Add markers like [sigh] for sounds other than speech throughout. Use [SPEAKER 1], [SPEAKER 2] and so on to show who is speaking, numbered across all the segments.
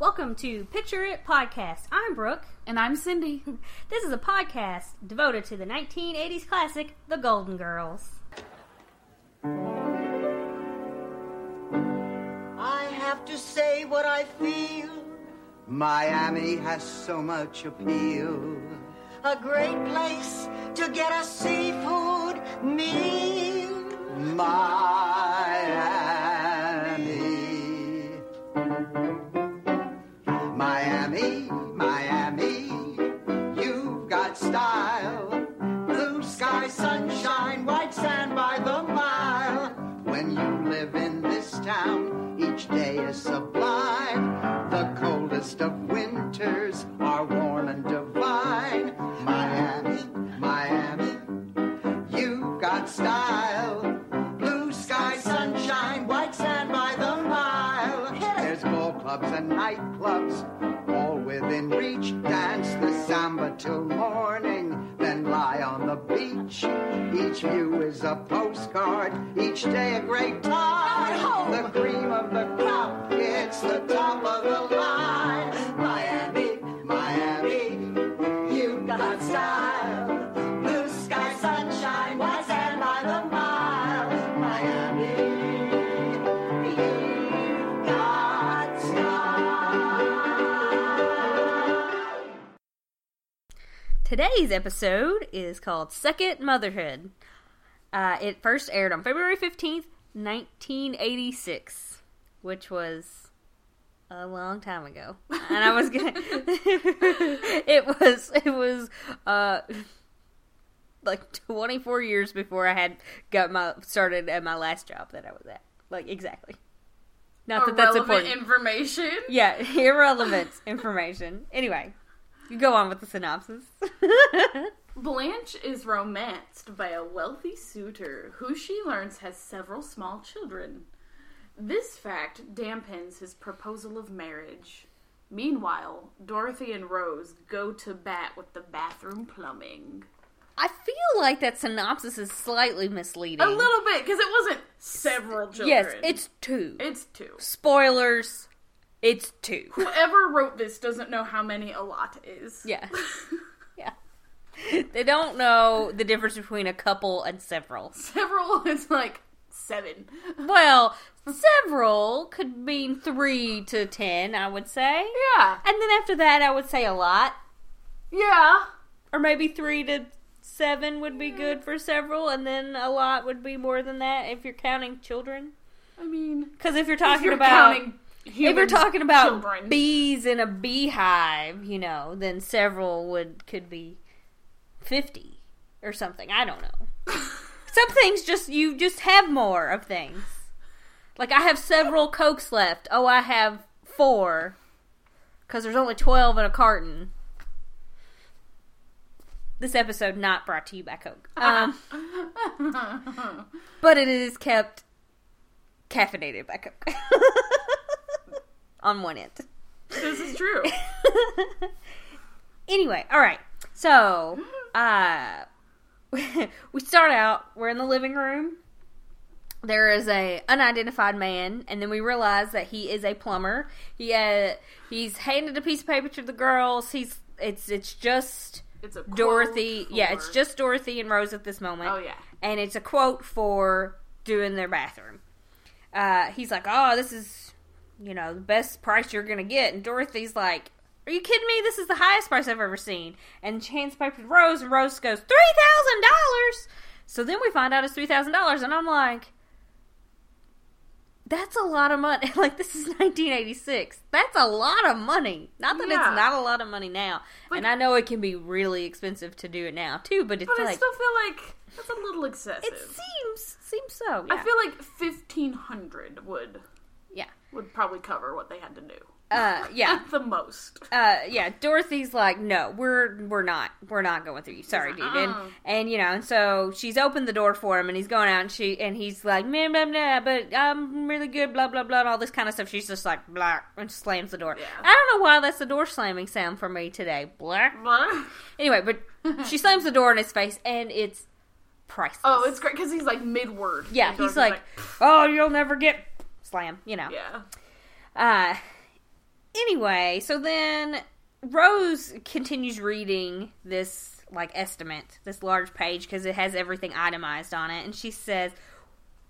[SPEAKER 1] Welcome to Picture It Podcast. I'm Brooke.
[SPEAKER 2] And I'm Cindy. [laughs]
[SPEAKER 1] This is a podcast devoted to the 1980s classic, The Golden Girls.
[SPEAKER 3] I have to say what I feel. Miami has so much appeal. A great place to get a seafood meal. Miami. Coldest of winters are warm and divine. Miami, Miami, you've got style. Blue sky, sunshine, white sand by the mile. There's ball clubs and nightclubs, all within reach. Dance the samba till morning, the beach. Each view is a postcard, each day a great time. The cream of the crop, it's the top of the line.
[SPEAKER 1] Today's episode is called Second Motherhood. Uh, it first aired on February 15th, 1986, which was a long time ago. And I was gonna. [laughs] it was, it was, uh, like 24 years before I had got my, started at my last job that I was at. Like, exactly. Not that that's important.
[SPEAKER 2] information.
[SPEAKER 1] Yeah, [laughs] irrelevant information. Anyway, you go on with the synopsis. [laughs]
[SPEAKER 2] Blanche is romanced by a wealthy suitor who she learns has several small children. This fact dampens his proposal of marriage. Meanwhile, Dorothy and Rose go to bat with the bathroom plumbing.
[SPEAKER 1] I feel like that synopsis is slightly misleading.
[SPEAKER 2] A little bit, because it wasn't several children.
[SPEAKER 1] Yes, it's two.
[SPEAKER 2] It's two.
[SPEAKER 1] Spoilers. It's two. [laughs]
[SPEAKER 2] Whoever wrote this doesn't know how many a lot is.
[SPEAKER 1] Yeah. [laughs] yeah. They don't know the difference between a couple and several.
[SPEAKER 2] Several [laughs] is like seven.
[SPEAKER 1] Well, several could mean three to ten, I would say.
[SPEAKER 2] Yeah.
[SPEAKER 1] And then after that, I would say a lot.
[SPEAKER 2] Yeah.
[SPEAKER 1] Or maybe three to seven would be good for several, and then a lot would be more than that if you're counting children.
[SPEAKER 2] I mean,
[SPEAKER 1] Because if you're
[SPEAKER 2] if
[SPEAKER 1] talking
[SPEAKER 2] you're
[SPEAKER 1] about
[SPEAKER 2] counting
[SPEAKER 1] if you're talking about
[SPEAKER 2] children.
[SPEAKER 1] bees in a beehive, you know, then several would could be fifty or something. I don't know. [laughs] Some things just you just have more of things. Like I have several cokes left. Oh, I have four because there's only twelve in a carton. This episode not brought to you by Coke, [laughs] um, [laughs] but it is kept caffeinated by Coke on one end.
[SPEAKER 2] this is true. [laughs]
[SPEAKER 1] anyway, all right. So, [laughs] uh, [laughs] we start out. We're in the living room. There is a unidentified man, and then we realize that he is a plumber. He uh, he's handed a piece of paper to the girls. He's it's it's just
[SPEAKER 2] It's a
[SPEAKER 1] Dorothy. Yeah, it's just Dorothy and Rose at this moment.
[SPEAKER 2] Oh, yeah.
[SPEAKER 1] and it's a quote for doing their bathroom. Uh, he's like, "Oh, this is, you know, the best price you're gonna get," and Dorothy's like, "Are you kidding me? This is the highest price I've ever seen." And she hands the paper to Rose, and Rose goes, three thousand dollars." So then we find out it's three thousand dollars, and I'm like, "That's a lot of money." [laughs] like this is 1986. That's a lot of money. Not that
[SPEAKER 2] Yeah.
[SPEAKER 1] it's not a lot of money now, and I know it can be really expensive to do it now too. But it's
[SPEAKER 2] But I still feel like that's a little excessive.
[SPEAKER 1] it seems seems so.
[SPEAKER 2] I feel like fifteen hundred would
[SPEAKER 1] yeah.
[SPEAKER 2] Would probably cover what they had to do.
[SPEAKER 1] Uh, [laughs] yeah.
[SPEAKER 2] The most.
[SPEAKER 1] Uh, yeah, Dorothy's like, no, we're we're not, we're not going through you. Sorry, dude. And
[SPEAKER 2] Uh-uh.
[SPEAKER 1] and you know, and so she's opened the door for him, and he's going out, and she and he's like, blah blah blah, but I'm really good, blah blah blah, and all this kind of stuff. She's just like, blah, and slams the door.
[SPEAKER 2] Yeah.
[SPEAKER 1] I don't know why that's the door slamming sound for me today, blah. blah. Anyway, but [laughs] she slams the door in his face, and it's priceless.
[SPEAKER 2] oh, it's great because he's like mid word.
[SPEAKER 1] yeah. He's like, oh, you'll never get slam. You know.
[SPEAKER 2] yeah.
[SPEAKER 1] Uh, anyway, so then Rose continues reading this like estimate, this large page because it has everything itemized on it, and she says,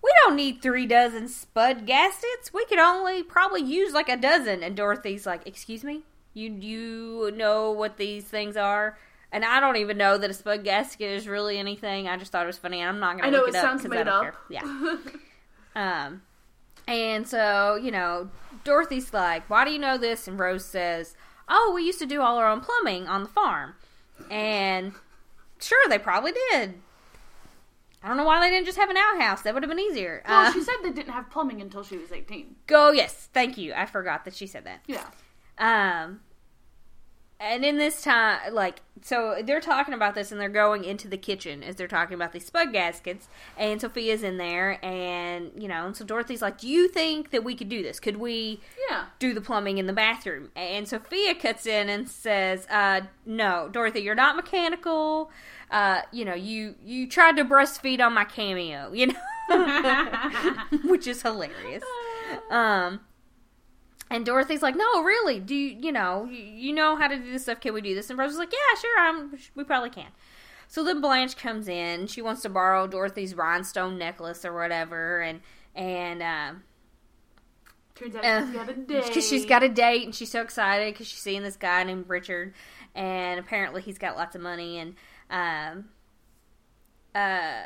[SPEAKER 1] "We don't need three dozen spud gaskets. We could only probably use like a dozen." And Dorothy's like, "Excuse me, you you know what these things are?" And I don't even know that a spud gasket is really anything. I just thought it was funny, and I'm not going
[SPEAKER 2] I
[SPEAKER 1] to
[SPEAKER 2] know
[SPEAKER 1] look
[SPEAKER 2] it
[SPEAKER 1] it
[SPEAKER 2] sounds
[SPEAKER 1] I
[SPEAKER 2] made up.
[SPEAKER 1] care. Yeah. [laughs] Um, and so, you know, Dorothy's like, Why do you know this? And Rose says, Oh, we used to do all our own plumbing on the farm. And sure, they probably did. I don't know why they didn't just have an outhouse. That would have been easier.
[SPEAKER 2] well,
[SPEAKER 1] Uh,
[SPEAKER 2] she said they didn't have plumbing until she was 18.
[SPEAKER 1] go, yes, thank you. I forgot that she said that.
[SPEAKER 2] Yeah.
[SPEAKER 1] Um, and in this time, like, so they're talking about this and they're going into the kitchen as they're talking about these spud gaskets. And Sophia's in there, and, you know, and so Dorothy's like, Do you think that we could do this? Could we
[SPEAKER 2] Yeah.
[SPEAKER 1] do the plumbing in the bathroom? And Sophia cuts in and says, uh, No, Dorothy, you're not mechanical. Uh, you know, you, you tried to breastfeed on my cameo, you know? [laughs] [laughs] Which is hilarious. Um, and Dorothy's like, "No, really? Do you, you know, you, know how to do this stuff? Can we do this?" And Rose is like, "Yeah, sure. I'm, we probably can." So then Blanche comes in. She wants to borrow Dorothy's rhinestone necklace or whatever, and and um,
[SPEAKER 2] Turns out
[SPEAKER 1] uh,
[SPEAKER 2] she's got a [laughs] date.
[SPEAKER 1] because she's got a date and she's so excited because she's seeing this guy named Richard, and apparently he's got lots of money and um uh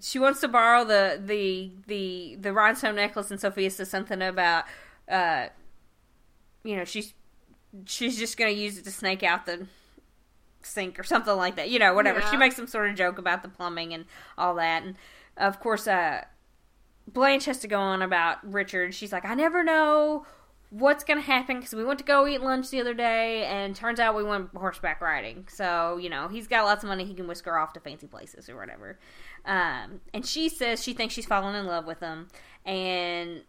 [SPEAKER 1] she wants to borrow the the the the rhinestone necklace and Sophia says something about uh you know she's she's just gonna use it to snake out the sink or something like that you know whatever
[SPEAKER 2] Yeah.
[SPEAKER 1] she makes some sort of joke about the plumbing and all that and of course uh Blanche has to go on about Richard. She's like, I never know what's going to happen because we went to go eat lunch the other day and turns out we went horseback riding. So, you know, he's got lots of money. He can whisk her off to fancy places or whatever. Um, and she says she thinks she's fallen in love with him. And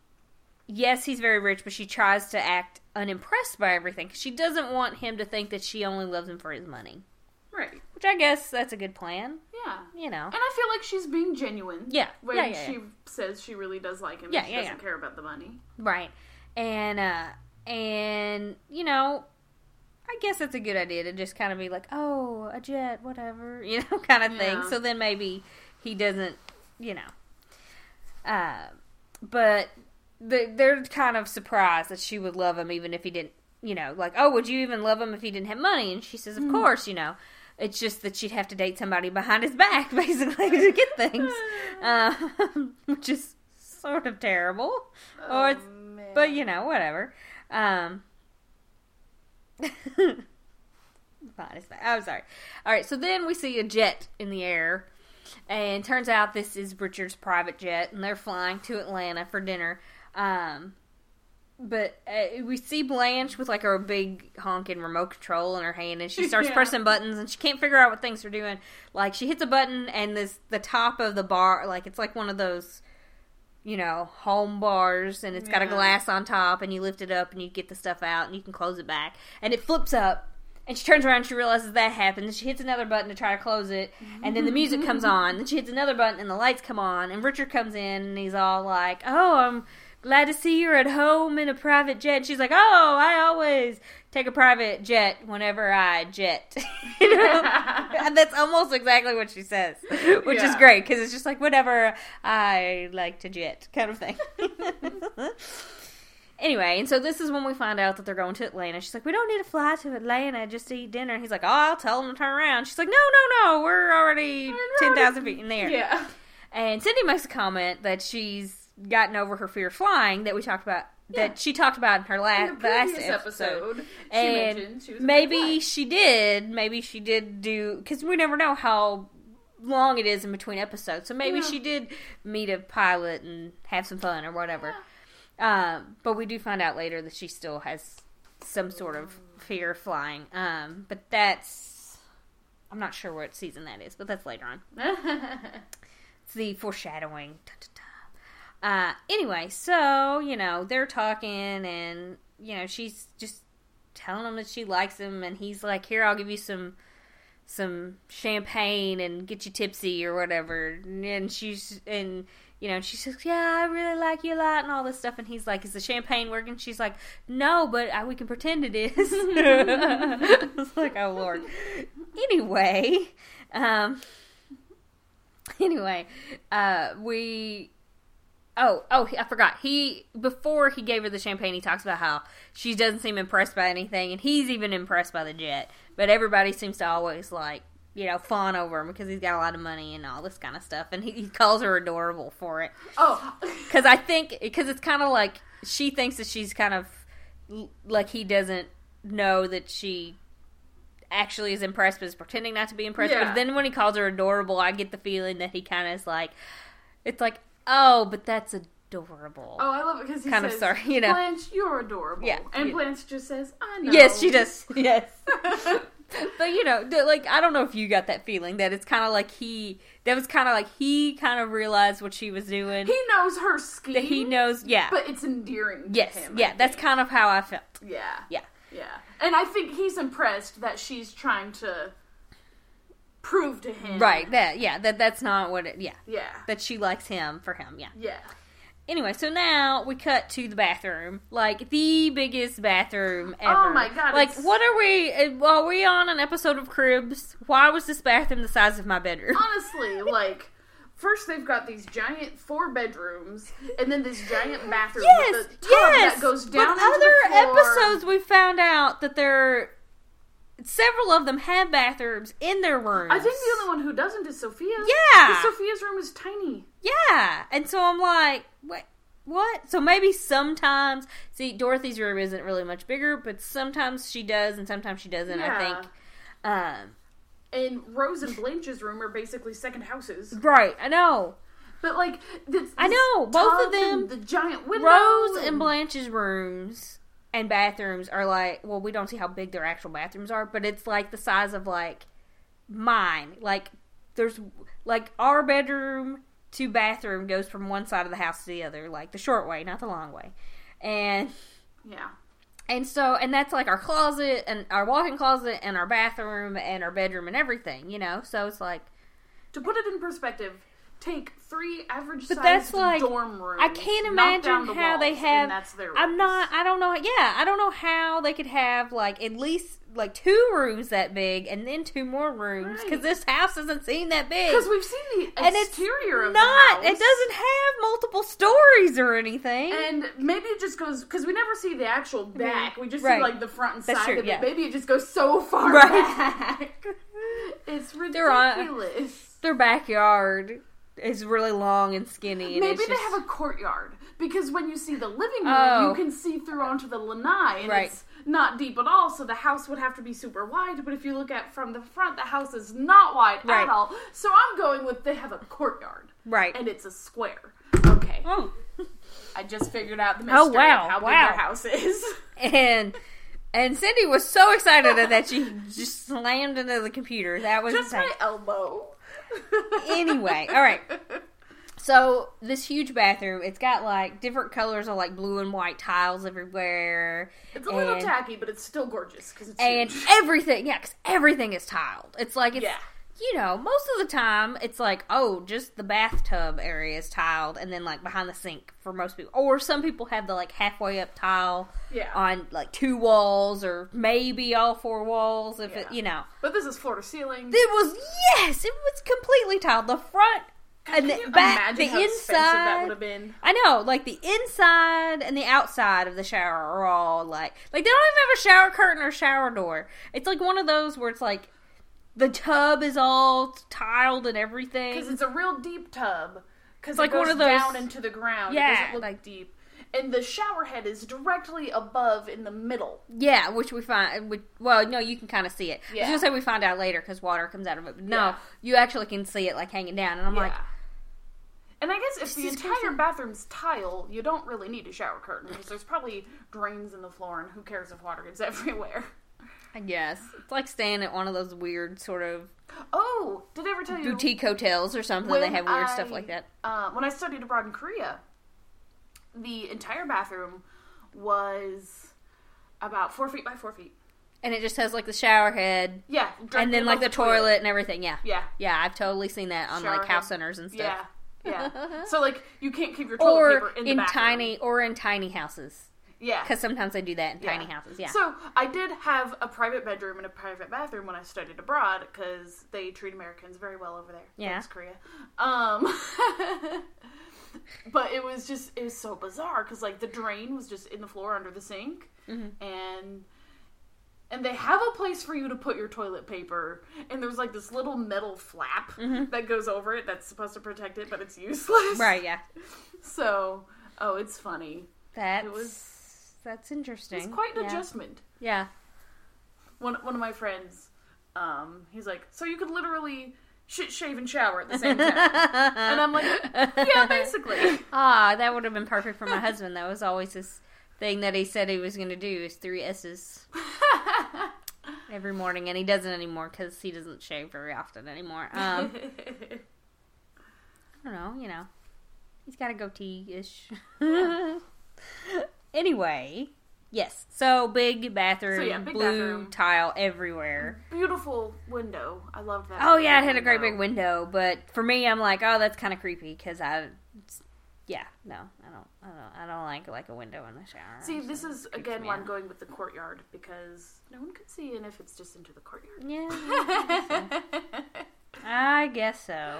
[SPEAKER 1] yes, he's very rich, but she tries to act unimpressed by everything she doesn't want him to think that she only loves him for his money.
[SPEAKER 2] Right.
[SPEAKER 1] Which I guess that's a good plan,
[SPEAKER 2] Yeah.
[SPEAKER 1] you know.
[SPEAKER 2] And I feel like she's being genuine.
[SPEAKER 1] Yeah.
[SPEAKER 2] When
[SPEAKER 1] Yeah, yeah,
[SPEAKER 2] she
[SPEAKER 1] yeah.
[SPEAKER 2] says she really does like him
[SPEAKER 1] Yeah,
[SPEAKER 2] and she
[SPEAKER 1] yeah,
[SPEAKER 2] doesn't care about the money.
[SPEAKER 1] Right. And uh and you know, I guess it's a good idea to just kind of be like, "Oh, a jet, whatever," [laughs] you know, kind of thing. So then maybe he doesn't, you know. Uh but they're kind of surprised that she would love him even if he didn't, you know, like, "Oh, would you even love him if he didn't have money?" And she says, "Of course, you know." It's just that she'd have to date somebody behind his back, [laughs] basically, to get things, uh, [laughs] [laughs] which is sort of terrible. or it's
[SPEAKER 2] man.
[SPEAKER 1] but you know, whatever. Um, fine. I'm sorry. All right, so then we see a jet in the air, and turns out this is Richard's private jet, and they're flying to Atlanta for dinner. Um, but uh, we see Blanche with like her big honking remote control in her hand, and she starts [laughs]
[SPEAKER 2] Yeah.
[SPEAKER 1] pressing buttons, and she can't figure out what things are doing. Like she hits a button, and this the top of the bar, like it's like one of those you know, home bars and it's got a glass on top and you lift it up and you get the stuff out and you can close it back. And it flips up and she turns around and she realizes that happened. And she hits another button to try to close it. And then the music comes [laughs] on. Then she hits another button and the lights come on. And Richard comes in and he's all like, Oh, I'm glad to see you're at home in a private jet. She's like, Oh, I always take a private jet whenever I jet. [laughs] you know? [laughs] And that's almost exactly what she says, which is great because it's just like whatever I like to jet kind of thing. [laughs] anyway, and so this is when we find out that they're going to Atlanta. She's like, "We don't need to fly to Atlanta just to eat dinner." And he's like, "Oh, I'll tell them to turn around." She's like, "No, no, no, we're already ten thousand feet in the air."
[SPEAKER 2] Yeah.
[SPEAKER 1] And Cindy makes a comment that she's gotten over her fear of flying that we talked about.
[SPEAKER 2] Yeah.
[SPEAKER 1] That she talked about in her
[SPEAKER 2] In
[SPEAKER 1] last,
[SPEAKER 2] the
[SPEAKER 1] last episode
[SPEAKER 2] episode, she
[SPEAKER 1] and
[SPEAKER 2] mentioned she was
[SPEAKER 1] maybe she did maybe she did do because we never know how long it is in between episodes so maybe
[SPEAKER 2] Yeah.
[SPEAKER 1] she did meet a pilot and have some fun or whatever um, but we do find out later that she still has some sort of fear of flying um, but that's i'm not sure what season that is but that's later on [laughs] it's the foreshadowing. Dun, dun. Uh, anyway, so you know they're talking, and you know she's just telling him that she likes him, and he's like, "Here, I'll give you some some champagne and get you tipsy or whatever." And she's and you know, and she says, "Yeah, I really like you a lot," and all this stuff. And he's like, "Is the champagne working?" She's like, "No, but uh, we can pretend it is." [laughs] I was like, "Oh Lord." Anyway, um, anyway, uh, we. Oh, oh, I forgot. He before he gave her the champagne, he talks about how she doesn't seem impressed by anything, and he's even impressed by the jet. But everybody seems to always like you know fawn over him because he's got a lot of money and all this kind of stuff, and he, he calls her adorable for it.
[SPEAKER 2] Oh, [laughs]
[SPEAKER 1] Because I think because it's kind of like she thinks that she's kind of like he doesn't know that she actually is impressed, but is pretending not to be impressed.
[SPEAKER 2] Yeah.
[SPEAKER 1] But then when he calls her adorable, I get the feeling that he kind of is like, it's like, oh, but that's adorable.
[SPEAKER 2] oh, I love it because he
[SPEAKER 1] Kind of sorry, you know.
[SPEAKER 2] Blanche, you're adorable.
[SPEAKER 1] Yeah.
[SPEAKER 2] and
[SPEAKER 1] Yeah.
[SPEAKER 2] Blanche just says, I know.
[SPEAKER 1] Yes, she does. [laughs] Yes. but you know, like I don't know if you got that feeling that it's kind of like he that was kind of like he kind of realized what she was doing.
[SPEAKER 2] He knows her scheme.
[SPEAKER 1] that he knows, yeah.
[SPEAKER 2] but it's endearing.
[SPEAKER 1] yes,
[SPEAKER 2] to him,
[SPEAKER 1] yeah,
[SPEAKER 2] I
[SPEAKER 1] that's
[SPEAKER 2] think.
[SPEAKER 1] kind of how I felt.
[SPEAKER 2] yeah,
[SPEAKER 1] Yeah.
[SPEAKER 2] yeah. And I think he's impressed that she's trying to prove to him,
[SPEAKER 1] Right. That yeah, that that's not what it yeah.
[SPEAKER 2] Yeah,
[SPEAKER 1] That she likes him for him, yeah.
[SPEAKER 2] yeah.
[SPEAKER 1] Anyway, so now we cut to the bathroom, like the biggest bathroom ever.
[SPEAKER 2] Oh my God,
[SPEAKER 1] Like,
[SPEAKER 2] it's-
[SPEAKER 1] what are we? uh, Are we on an episode of Cribs? Why was this bathroom the size of my bedroom? [laughs]
[SPEAKER 2] Honestly, like. First, they've got these giant four bedrooms, and then this giant bathroom
[SPEAKER 1] Yes,
[SPEAKER 2] with a tub
[SPEAKER 1] yes.
[SPEAKER 2] that goes down
[SPEAKER 1] but other episodes, we found out that there, several of them have bathrooms in their rooms.
[SPEAKER 2] I think the only one who doesn't is Sophia.
[SPEAKER 1] Yeah.
[SPEAKER 2] Sophia's room is tiny.
[SPEAKER 1] Yeah, and so I'm like, what? What? So maybe sometimes, see, Dorothy's room isn't really much bigger, but sometimes she does, and sometimes she doesn't. I think. Um,
[SPEAKER 2] And Rose and Blanche's room are basically second houses.
[SPEAKER 1] right. I know.
[SPEAKER 2] But like, this,
[SPEAKER 1] I know, both of them-
[SPEAKER 2] the giant window.
[SPEAKER 1] Rose and Blanche's rooms and bathrooms are like, well, we don't see how big their actual bathrooms are, but it's like the size of like mine. Like there's like our bedroom to bathroom goes from one side of the house to the other, like the short way, not the long way. And
[SPEAKER 2] Yeah.
[SPEAKER 1] and so and that's like our closet and our walk-in closet and our bathroom and our bedroom and everything, you know. So it's like
[SPEAKER 2] To put it in perspective, take three average
[SPEAKER 1] But that's like-
[SPEAKER 2] dorm rooms.
[SPEAKER 1] I can't imagine
[SPEAKER 2] the
[SPEAKER 1] how they have.
[SPEAKER 2] And that's their
[SPEAKER 1] I'm not. I don't know. Yeah, I don't know how they could have like at least like two rooms that big and then two more rooms because
[SPEAKER 2] Right.
[SPEAKER 1] this house doesn't seem that big.
[SPEAKER 2] because we've seen the
[SPEAKER 1] and
[SPEAKER 2] exterior of
[SPEAKER 1] not.
[SPEAKER 2] the house.
[SPEAKER 1] It doesn't have multiple stories or anything.
[SPEAKER 2] And maybe it just goes because we never see the actual mm-hmm. back. We just
[SPEAKER 1] Right.
[SPEAKER 2] see like the front and
[SPEAKER 1] That's
[SPEAKER 2] side
[SPEAKER 1] true,
[SPEAKER 2] of it.
[SPEAKER 1] yeah.
[SPEAKER 2] Maybe it just goes so far
[SPEAKER 1] Right.
[SPEAKER 2] back. [laughs] it's ridiculous.
[SPEAKER 1] Their backyard is really long and skinny. And
[SPEAKER 2] Maybe they
[SPEAKER 1] just,
[SPEAKER 2] have a courtyard because when you see the living room,
[SPEAKER 1] Oh.
[SPEAKER 2] you can see through onto the lanai, and
[SPEAKER 1] Right.
[SPEAKER 2] it's not deep at all. So the house would have to be super wide. But if you look at from the front, the house is not wide
[SPEAKER 1] Right.
[SPEAKER 2] at all. So I'm going with they have a courtyard,
[SPEAKER 1] right.
[SPEAKER 2] and it's a square. Okay,
[SPEAKER 1] oh.
[SPEAKER 2] I just figured out the oh, mystery
[SPEAKER 1] Oh, wow,
[SPEAKER 2] of how big
[SPEAKER 1] wow.
[SPEAKER 2] their house is. [laughs]
[SPEAKER 1] And and Cindy was so excited that she just slammed into the computer. That was
[SPEAKER 2] just
[SPEAKER 1] insane.
[SPEAKER 2] my elbow.
[SPEAKER 1] Anyway, all right. So this huge bathroom, it's got like different colors of like blue and white tiles everywhere,
[SPEAKER 2] It's a little
[SPEAKER 1] and,
[SPEAKER 2] tacky, but it's still gorgeous because it's
[SPEAKER 1] and
[SPEAKER 2] huge.
[SPEAKER 1] everything. Yeah, because everything is tiled. It's like it's
[SPEAKER 2] Yeah.
[SPEAKER 1] You know most of the time it's like oh just the bathtub area is tiled, and then like behind the sink for most people, or some people have the like halfway up tile
[SPEAKER 2] Yeah.
[SPEAKER 1] on like two walls or maybe all four walls if it you know.
[SPEAKER 2] But this is floor to ceiling.
[SPEAKER 1] It was yes, it was completely tiled. The front and the back, the
[SPEAKER 2] how expensive that
[SPEAKER 1] inside.
[SPEAKER 2] would have been?
[SPEAKER 1] I know, like the inside and the outside of the shower are all like, like they don't even have a shower curtain or shower door. It's like one of those where it's like the tub is all tiled and everything.
[SPEAKER 2] Because it's a real deep tub. Because
[SPEAKER 1] like
[SPEAKER 2] it goes
[SPEAKER 1] one of those-
[SPEAKER 2] down into the ground.
[SPEAKER 1] Yeah,
[SPEAKER 2] it doesn't look
[SPEAKER 1] like-
[SPEAKER 2] deep. And the shower head is directly above in the middle.
[SPEAKER 1] yeah, which we find. We, well, no, you can kind of see it. I was gonna say we find out later because water comes out of it, but no,
[SPEAKER 2] Yeah.
[SPEAKER 1] you actually can see it like hanging down. And I'm like,
[SPEAKER 2] and I guess if the entire bathroom's tile, you don't really need a shower curtain because there's probably drains in the floor, and who cares if water gets [laughs] everywhere?
[SPEAKER 1] I guess it's like staying at one of those weird sort of
[SPEAKER 2] Oh, did I ever tell you?
[SPEAKER 1] boutique hotels or something. They have weird
[SPEAKER 2] I-
[SPEAKER 1] stuff like that.
[SPEAKER 2] Uh, when I studied abroad in Korea, the entire bathroom was about four feet by four feet.
[SPEAKER 1] And it just has like the shower head
[SPEAKER 2] Yeah,
[SPEAKER 1] and then like the
[SPEAKER 2] above
[SPEAKER 1] toilet. and everything. Yeah.
[SPEAKER 2] Yeah,
[SPEAKER 1] Yeah, I've totally seen that on
[SPEAKER 2] Shower
[SPEAKER 1] like house
[SPEAKER 2] head.
[SPEAKER 1] centers and stuff.
[SPEAKER 2] yeah. Yeah. [laughs] So like you can't keep your toilet
[SPEAKER 1] or
[SPEAKER 2] paper in the
[SPEAKER 1] in tiny or in tiny houses
[SPEAKER 2] Yeah.
[SPEAKER 1] because sometimes they do that in
[SPEAKER 2] Yeah.
[SPEAKER 1] tiny houses. Yeah.
[SPEAKER 2] So I did have a private bedroom and a private bathroom when I studied abroad because they treat Americans very well over there.
[SPEAKER 1] Yeah.
[SPEAKER 2] Thanks, Korea. Um, [laughs] but it was just it was so bizarre because like the drain was just in the floor under the sink,
[SPEAKER 1] Mm-hmm.
[SPEAKER 2] and and they have a place for you to put your toilet paper, and there's like this little metal flap that goes over it that's supposed to protect it, but it's useless.
[SPEAKER 1] Mm-hmm. right. Yeah. [laughs]
[SPEAKER 2] So, oh, it's funny.
[SPEAKER 1] That it
[SPEAKER 2] was-
[SPEAKER 1] that's interesting.
[SPEAKER 2] It's quite an
[SPEAKER 1] yeah.
[SPEAKER 2] adjustment.
[SPEAKER 1] Yeah.
[SPEAKER 2] one one of my friends, um, he's like, so you could literally shit, shave, and shower at the same time, [laughs] and I'm like, yeah, basically. [laughs]
[SPEAKER 1] Ah, that would have been perfect for my husband. That was always his thing that he said he was going to do is three S's [laughs] every morning, and he doesn't anymore because he doesn't shave very often anymore. Um, I don't know, you know, he's got a goatee ish. Anyway, yes. So big bathroom,
[SPEAKER 2] So, yeah, big
[SPEAKER 1] blue
[SPEAKER 2] bathroom.
[SPEAKER 1] tile everywhere.
[SPEAKER 2] Beautiful window. I love that.
[SPEAKER 1] Oh yeah, it had a great big window, but for me, I'm like, oh, that's kind of creepy because I, yeah, no, I don't, I don't, I don't like like a window in the shower.
[SPEAKER 2] See,
[SPEAKER 1] so
[SPEAKER 2] this is again why I'm going with the courtyard because no one could see, and if it's just into the courtyard.
[SPEAKER 1] Yeah, [laughs] I guess so.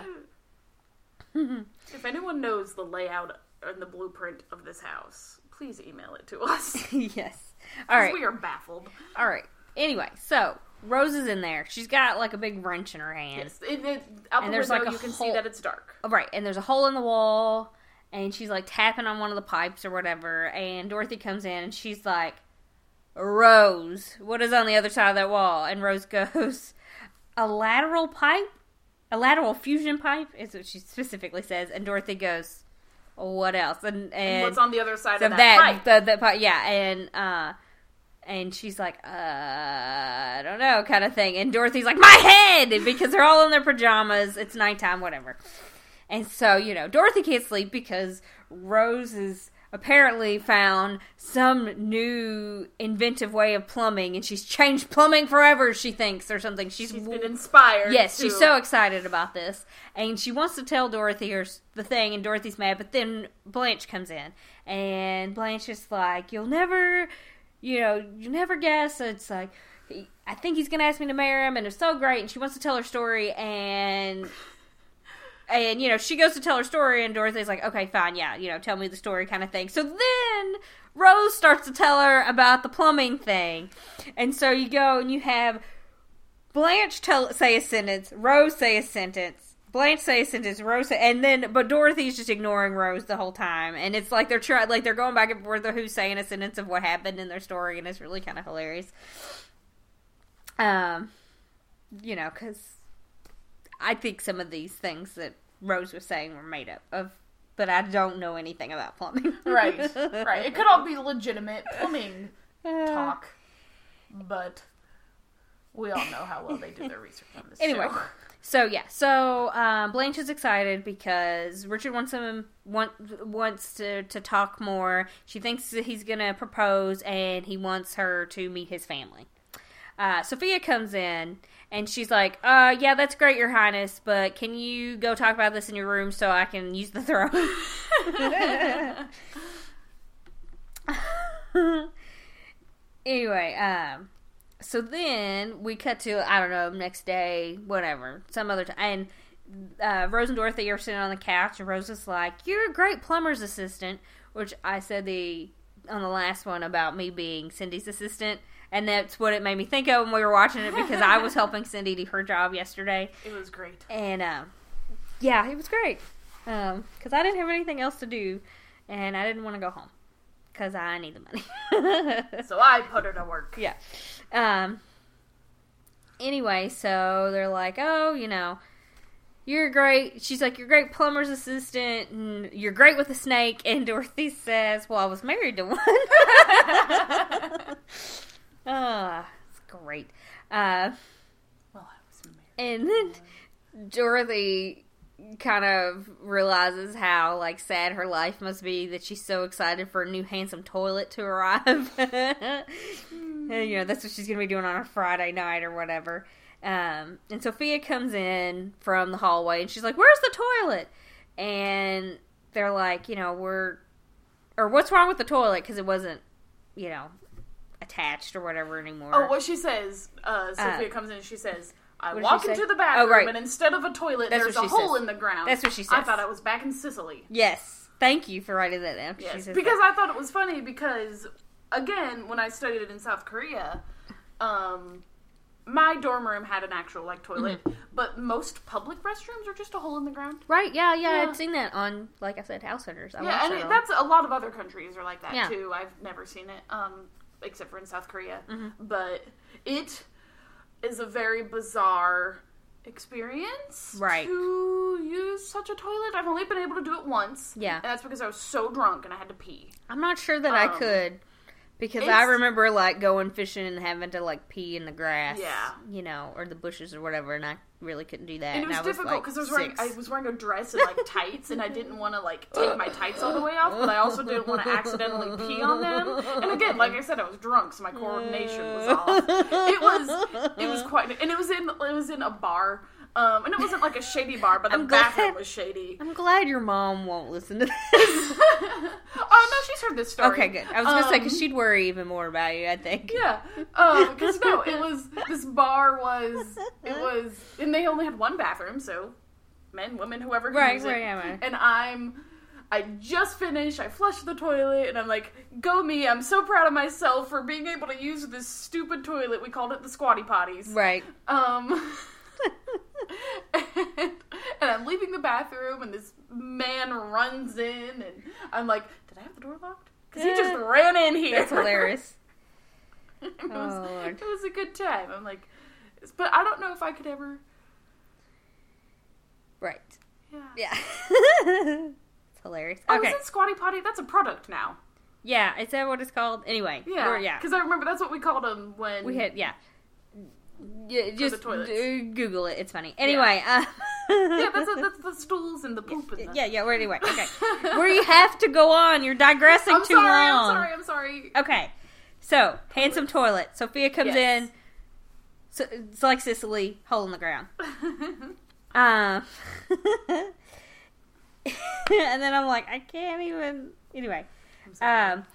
[SPEAKER 2] if anyone knows the layout and the blueprint of this house, please email it to us. [laughs]
[SPEAKER 1] yes. All right.
[SPEAKER 2] we are baffled.
[SPEAKER 1] All right. Anyway, so Rose is in there. She's got like a big wrench in her hand.
[SPEAKER 2] Yes, it, it, out
[SPEAKER 1] And
[SPEAKER 2] the
[SPEAKER 1] there's,
[SPEAKER 2] window
[SPEAKER 1] like, a
[SPEAKER 2] you can see that it's dark.
[SPEAKER 1] Oh, Right, and there's a hole in the wall, and she's like tapping on one of the pipes or whatever. And Dorothy comes in, and she's like, "Rose, what is on the other side of that wall?" And Rose [laughs] goes, "A lateral pipe, a lateral fusion pipe," is what she specifically says. And Dorothy goes, "What else?" And and,
[SPEAKER 2] And what's on the other side
[SPEAKER 1] so
[SPEAKER 2] of that,
[SPEAKER 1] that
[SPEAKER 2] pipe?
[SPEAKER 1] the the pipe, yeah, and uh. And she's like, uh, I don't know, kind of thing. And Dorothy's like, my head! Because they're all in their pajamas. It's nighttime, whatever. And so, you know, Dorothy can't sleep because Rose has apparently found some new inventive way of plumbing and she's changed plumbing forever, she thinks, or something. She's,
[SPEAKER 2] She's been inspired.
[SPEAKER 1] Yes,
[SPEAKER 2] to-
[SPEAKER 1] she's so excited about this. And she wants to tell Dorothy her, the thing, and Dorothy's mad. But then Blanche comes in. And Blanche is like, You'll never, you know, you never guess. It's like, I think he's going to ask me to marry him, and it's so great. And she wants to tell her story, and. And you know, she goes to tell her story, and Dorothy's like, "Okay, fine, yeah, you know, tell me the story, kind of thing." So then Rose starts to tell her about the plumbing thing, and so you go and you have Blanche tell say a sentence, Rose say a sentence, Blanche say a sentence, Rose say, and then but Dorothy's just ignoring Rose the whole time, and it's like they're trying like they're going back and forth of who's saying a sentence of what happened in their story, and it's really kind of hilarious. Um, you know, because I think some of these things that Rose was saying were made up of, but I don't know anything about plumbing.
[SPEAKER 2] right, [laughs] right. It could all be legitimate plumbing talk, but we all know how well they do their research on this.
[SPEAKER 1] Anyway,
[SPEAKER 2] show.
[SPEAKER 1] so yeah, so um, Blanche is excited because Richard wants him want, wants to to talk more. She thinks that he's gonna propose, and he wants her to meet his family. Uh, Sophia comes in and she's like, "Uh, yeah, that's great, Your Highness, but can you go talk about this in your room so I can use the throne?" [laughs] anyway, um, so then we cut to I don't know next day, whatever, some other time, and uh, Rose and Dorothy are sitting on the couch, and Rose is like, "You're a great plumber's assistant," which I said the on the last one about me being Cindy's assistant, and that's what it made me think of when we were watching it because I was [laughs] helping Cindy do her job yesterday,
[SPEAKER 2] it was great.
[SPEAKER 1] and um, yeah, it was great because I didn't have anything else to do, and I didn't want to go home because I need the money. [laughs]
[SPEAKER 2] So I put her to work.
[SPEAKER 1] yeah. Um. Anyway, so they're like, oh, you know, you're great. She's like, you're a great plumber's assistant, and you're great with a snake. And [laughs] Dorothy says, well, I was married to one. Ah, it's great. Uh,
[SPEAKER 2] Well, I was married.
[SPEAKER 1] and then Dorothy kind of realizes how like sad her life must be that she's so excited for a new handsome toilet to arrive. [laughs] And, you know, that's what she's gonna be doing on a Friday night or whatever. Um, and Sophia comes in from the hallway and she's like, "Where's the toilet?" and they're like, you know, we're or what's wrong with the toilet because it wasn't, you know, attached or whatever anymore.
[SPEAKER 2] Oh, what she says, uh, Sophia
[SPEAKER 1] Uh,
[SPEAKER 2] comes in and she says, I walk
[SPEAKER 1] say?
[SPEAKER 2] into the
[SPEAKER 1] Oh,
[SPEAKER 2] bathroom
[SPEAKER 1] right.
[SPEAKER 2] and instead of a toilet,
[SPEAKER 1] That's
[SPEAKER 2] there's a hole
[SPEAKER 1] says.
[SPEAKER 2] in the ground.
[SPEAKER 1] That's what she says.
[SPEAKER 2] I thought I was back in Sicily.
[SPEAKER 1] yes, thank you for writing that down. She
[SPEAKER 2] Yes,
[SPEAKER 1] says
[SPEAKER 2] because
[SPEAKER 1] that.
[SPEAKER 2] I thought it was funny because, again, when I studied it in South Korea, um, my dorm room had an actual like toilet,
[SPEAKER 1] Mm-hmm.
[SPEAKER 2] but most public restrooms are just a hole in the ground.
[SPEAKER 1] right, yeah, yeah,
[SPEAKER 2] Yeah.
[SPEAKER 1] I've seen that on, like I said, House Hunters. I
[SPEAKER 2] yeah, and it, that's a lot of other countries are like that
[SPEAKER 1] Yeah.
[SPEAKER 2] too. I've never seen it, um, except for in South Korea.
[SPEAKER 1] Mm-hmm.
[SPEAKER 2] But it is a very bizarre experience
[SPEAKER 1] Right.
[SPEAKER 2] to use such a toilet. I've only been able to do it once.
[SPEAKER 1] Yeah.
[SPEAKER 2] and that's because I was so drunk and I had to pee.
[SPEAKER 1] I'm not sure that I
[SPEAKER 2] Um,
[SPEAKER 1] could because
[SPEAKER 2] it's-
[SPEAKER 1] I remember like going fishing and having to like pee in the grass,
[SPEAKER 2] Yeah.
[SPEAKER 1] you know, or the bushes or whatever, and I really couldn't do that.
[SPEAKER 2] And it was
[SPEAKER 1] I
[SPEAKER 2] difficult
[SPEAKER 1] like,
[SPEAKER 2] because I was wearing
[SPEAKER 1] six.
[SPEAKER 2] I was wearing a dress and like tights, and I didn't want to like take my tights all the way off, but I also didn't want to accidentally pee on them. And again, like I said, I was drunk, so my coordination was off. It was it was quite, and it was in it was in a bar, um, and it wasn't like a shady bar, but the
[SPEAKER 1] I'm glad-
[SPEAKER 2] bathroom was shady.
[SPEAKER 1] I'm glad your mom won't listen to [laughs] this.
[SPEAKER 2] oh no, she's heard this story.
[SPEAKER 1] okay, good. I was gonna say because
[SPEAKER 2] Um,
[SPEAKER 1] she'd worry even more about you. I think.
[SPEAKER 2] Yeah, because no, it [laughs] was this bar was it was, and they only had one bathroom, so men, women, whoever
[SPEAKER 1] Right, right,
[SPEAKER 2] it.
[SPEAKER 1] yeah.
[SPEAKER 2] And I'm, I just finished. I flushed the toilet, and I'm like, "Go me! I'm so proud of myself for being able to use this stupid toilet. We called it the squatty potties.
[SPEAKER 1] Right.
[SPEAKER 2] Um." [laughs] and, [laughs] and I'm leaving the bathroom, and this man runs in, and I'm like, "Did I have the door locked?" Because he just [laughs] ran in here.
[SPEAKER 1] That's hilarious. [laughs]
[SPEAKER 2] it, was,
[SPEAKER 1] Oh, Lord.
[SPEAKER 2] it was a good time. I'm like, but I don't know if I could ever.
[SPEAKER 1] Right.
[SPEAKER 2] Yeah.
[SPEAKER 1] Yeah. it's hilarious.
[SPEAKER 2] Oh,
[SPEAKER 1] Okay.
[SPEAKER 2] is it Squatty Potty? That's a product now.
[SPEAKER 1] Yeah. Is that what it's called? Anyway.
[SPEAKER 2] Yeah.
[SPEAKER 1] Yeah.
[SPEAKER 2] Because I remember that's what we called them when
[SPEAKER 1] We had yeah. Yeah, just
[SPEAKER 2] toilets.
[SPEAKER 1] uh, Google it. It's funny. Anyway, uh,
[SPEAKER 2] Yeah, that's, a, that's [laughs] the stools and the poop and the.
[SPEAKER 1] yeah, yeah. Well, anyway, okay. [laughs] Where you have to go on. You're digressing
[SPEAKER 2] I'm
[SPEAKER 1] too
[SPEAKER 2] sorry.
[SPEAKER 1] long.
[SPEAKER 2] I'm sorry. I'm sorry.
[SPEAKER 1] Okay, so handsome toilet. Sophia comes
[SPEAKER 2] Yes.
[SPEAKER 1] in. So it's like Sicily, hole in the ground. [laughs] Um, and then I'm like, I can't even. Anyway, um,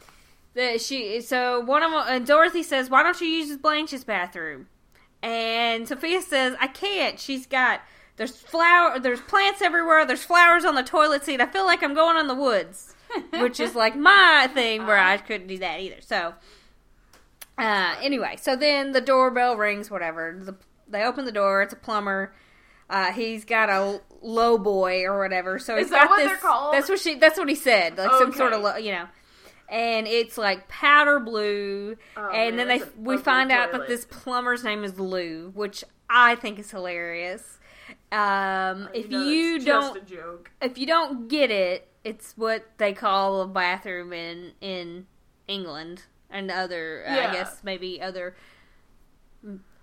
[SPEAKER 1] the she so one of 'em- uh, Dorothy says, "Why don't you use Blanche's bathroom?" And Sophia says, "I can't. She's got there's flower, there's plants everywhere. There's flowers on the toilet seat. I feel like I'm going in the woods." [laughs] which is like my thing where I couldn't do that either. So, uh, anyway, so then the doorbell rings, whatever. The, they open the door. It's a plumber. Uh, he's got a low boy or whatever. So
[SPEAKER 2] Is
[SPEAKER 1] he's
[SPEAKER 2] that
[SPEAKER 1] got
[SPEAKER 2] what
[SPEAKER 1] this.
[SPEAKER 2] they're called?
[SPEAKER 1] That's what she. That's what he said. Like some sort of, lo, you know. And it's like powder blue.
[SPEAKER 2] Oh,
[SPEAKER 1] and
[SPEAKER 2] man,
[SPEAKER 1] then they we find out that this plumber's name is Lou, which I think is hilarious. Um, if you don't
[SPEAKER 2] just a joke.
[SPEAKER 1] if you don't get it, it's what they call a bathroom in in England and other,
[SPEAKER 2] Yeah.
[SPEAKER 1] I guess maybe other,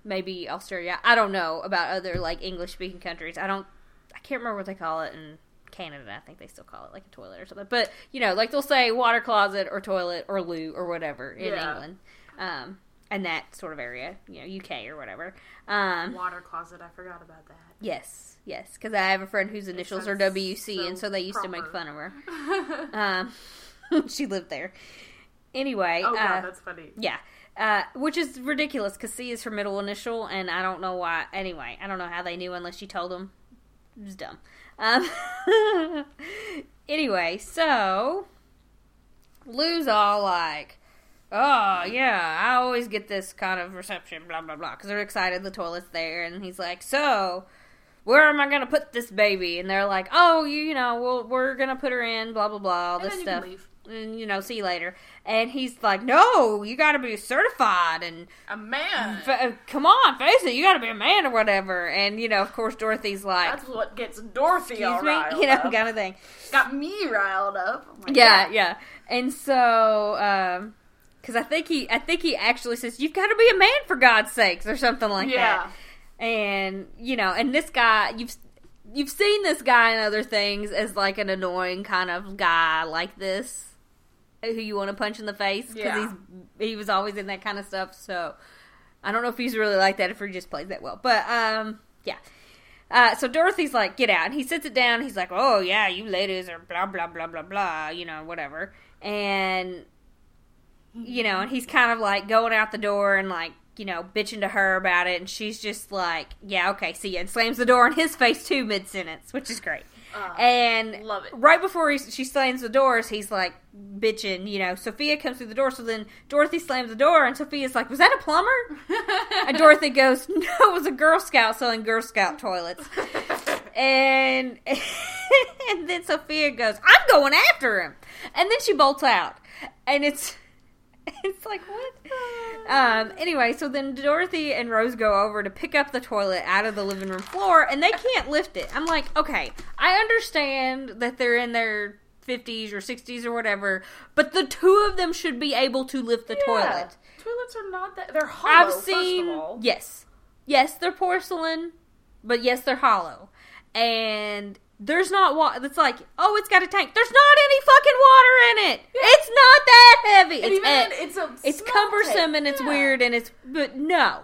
[SPEAKER 1] maybe Australia. I don't know about other like English speaking countries. I don't, I can't remember what they call it in Canada. I think they still call it like a toilet or something. But you know, like they'll say water closet or toilet or loo or whatever in
[SPEAKER 2] Yeah.
[SPEAKER 1] England, um, and that sort of area, you know, UK or whatever. Um,
[SPEAKER 2] Water closet. I forgot about that.
[SPEAKER 1] Yes, yes, because I have a friend whose initials are WC,
[SPEAKER 2] so
[SPEAKER 1] and so they used to make fun of her. [laughs] Um, [laughs] she lived there. Anyway,
[SPEAKER 2] Oh god,
[SPEAKER 1] uh,
[SPEAKER 2] that's funny.
[SPEAKER 1] yeah, uh, which is ridiculous because C is her middle initial, and I don't know why. Anyway, I don't know how they knew unless she told them. It was dumb. Um, [laughs] anyway, so Lou's all like, "Oh yeah, I always get this kind of reception, blah blah blah," because they're excited the toilet's there, and he's like, "So." Where am I gonna put this baby? And they're like, "Oh, you, you know, we'll, we're gonna put her in, blah blah blah, all this
[SPEAKER 2] then you can
[SPEAKER 1] stuff." And you know, see you later. And he's like, "No, you got to be certified, and
[SPEAKER 2] A man.
[SPEAKER 1] f- uh, come on, face it, you got to be a man or whatever." And you know, of course, Dorothy's like,
[SPEAKER 2] That's what gets Dorothy
[SPEAKER 1] "Excuse
[SPEAKER 2] all
[SPEAKER 1] me,"
[SPEAKER 2] riled [laughs]
[SPEAKER 1] you know,
[SPEAKER 2] up.
[SPEAKER 1] kind of thing.
[SPEAKER 2] Got me riled up. Like,
[SPEAKER 1] Yeah, yeah. And so, um, because I think he, I think he actually says, "You've got to be a man for God's sakes," or something like
[SPEAKER 2] Yeah.
[SPEAKER 1] that. And you know, and this guy, you've you've seen this guy in other things as like an annoying kind of guy like this who you want to punch in the face because
[SPEAKER 2] Yeah.
[SPEAKER 1] he's he was always in that kind of stuff. So I don't know if he's really like that if he just plays that well, but um, yeah. Uh, so Dorothy's like, get out. And he sits it down. He's like, oh, yeah, you ladies are blah, blah, blah, blah, blah, you know, whatever. And, you know, and he's kind of like going out the door and like, you know, bitching to her about it. And she's just like, yeah, okay, see ya. And slams the door in his face too mid sentence, which is great.
[SPEAKER 2] Uh,
[SPEAKER 1] And
[SPEAKER 2] Love it.
[SPEAKER 1] right before he, she slams the doors, he's like bitching. You know, Sophia comes through the door, so then Dorothy slams the door, and Sophia's like, "Was that a plumber?" [laughs] and Dorothy goes, "No, it was a Girl Scout selling Girl Scout toilets." [laughs] and [laughs] and then Sophia goes, "I'm going after him," and then she bolts out, and it's it's like what? Um. Anyway, so then Dorothy and Rose go over to pick up the toilet out of the living room floor, and they can't lift it. I'm like, okay, I understand that they're in their 50s or 60s or whatever, but the two of them should be able to lift the
[SPEAKER 2] Yeah.
[SPEAKER 1] toilet.
[SPEAKER 2] Toilets are not that. They're hollow.
[SPEAKER 1] I've seen
[SPEAKER 2] First of all.
[SPEAKER 1] yes, yes, they're porcelain, but yes, they're hollow, and there's not water. It's like, oh, it's got a tank. There's not any fucking water in it. It's not that heavy.
[SPEAKER 2] And
[SPEAKER 1] It's
[SPEAKER 2] even
[SPEAKER 1] eh,
[SPEAKER 2] then, it's a
[SPEAKER 1] it's cumbersome
[SPEAKER 2] tank.
[SPEAKER 1] and it's
[SPEAKER 2] Yeah.
[SPEAKER 1] weird and it's but no,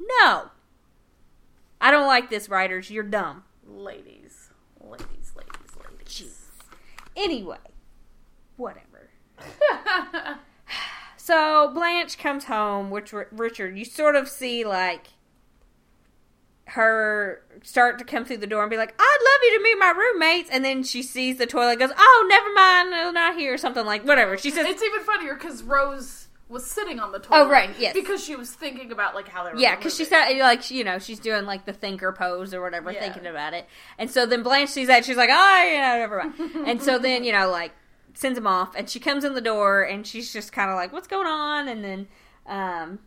[SPEAKER 1] no. I don't like this, writers. You're dumb.
[SPEAKER 2] Ladies, ladies, ladies, ladies.
[SPEAKER 1] Anyway, whatever. [laughs] So Blanche comes home, which Richard, you sort of see like her start to come through the door and be like, "I'd love you to meet my roommates," and then she sees the toilet, goes, "Oh, never mind, they're not here," or something like whatever. She says,
[SPEAKER 2] it's even funnier because Rose was sitting on the toilet.
[SPEAKER 1] Oh, right, yes.
[SPEAKER 2] Because she was thinking about like how they were.
[SPEAKER 1] Yeah, because she said like you know she's doing like the thinker pose or whatever,
[SPEAKER 2] Yeah.
[SPEAKER 1] thinking about it, and so then Blanche sees that she's like, oh, you know, never mind, [laughs] and so then you know like sends him off, and she comes in the door and she's just kind of like, what's going on, and then um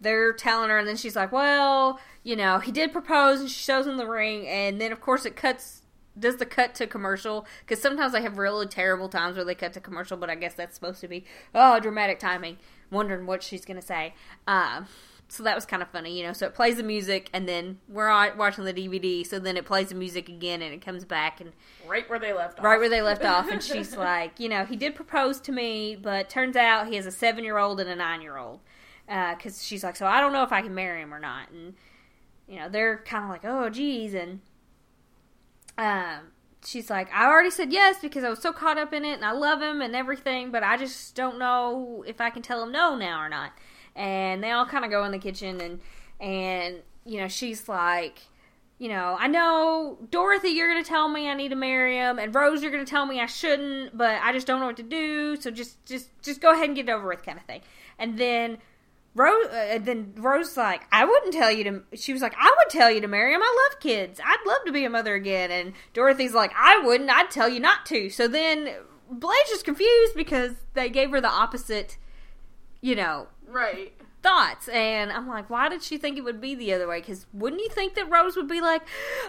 [SPEAKER 1] they're telling her, and then she's like, well, you know, he did propose, and she shows him the ring, and then of course it cuts. Does the cut to commercial? Because sometimes they have really terrible times where they cut to commercial, but I guess that's supposed to be oh dramatic timing. Wondering what she's gonna say. Um, so that was kind of funny, you know. So it plays the music, and then we're on, watching the DVD. So then it plays the music again, and it comes back, and
[SPEAKER 2] right where they left off.
[SPEAKER 1] right where they left off. And [laughs] she's like, you know, he did propose to me, but turns out he has a seven year old and a nine year old. Because she's like, so I don't know if I can marry him or not. And you know, they're kind of like, oh, geez, and um. She's like, I already said yes because I was so caught up in it and I love him and everything, but I just don't know if I can tell him no now or not. And they all kind of go in the kitchen and and you know she's like, you know, I know Dorothy, you're gonna tell me I need to marry him, and Rose, you're gonna tell me I shouldn't, but I just don't know what to do. So just just just go ahead and get it over with, kind of thing. And then Rose, uh, then Rose like, I wouldn't tell you to. She was like, I would tell you to marry him. I love kids. I'd love to be a mother again. And Dorothy's like, I wouldn't. I'd tell you not to. So then Blanche is confused because they gave her the opposite, you know,
[SPEAKER 2] Right.
[SPEAKER 1] thoughts. And I'm like, why did she think it would be the other way? Because wouldn't you think that Rose would be like,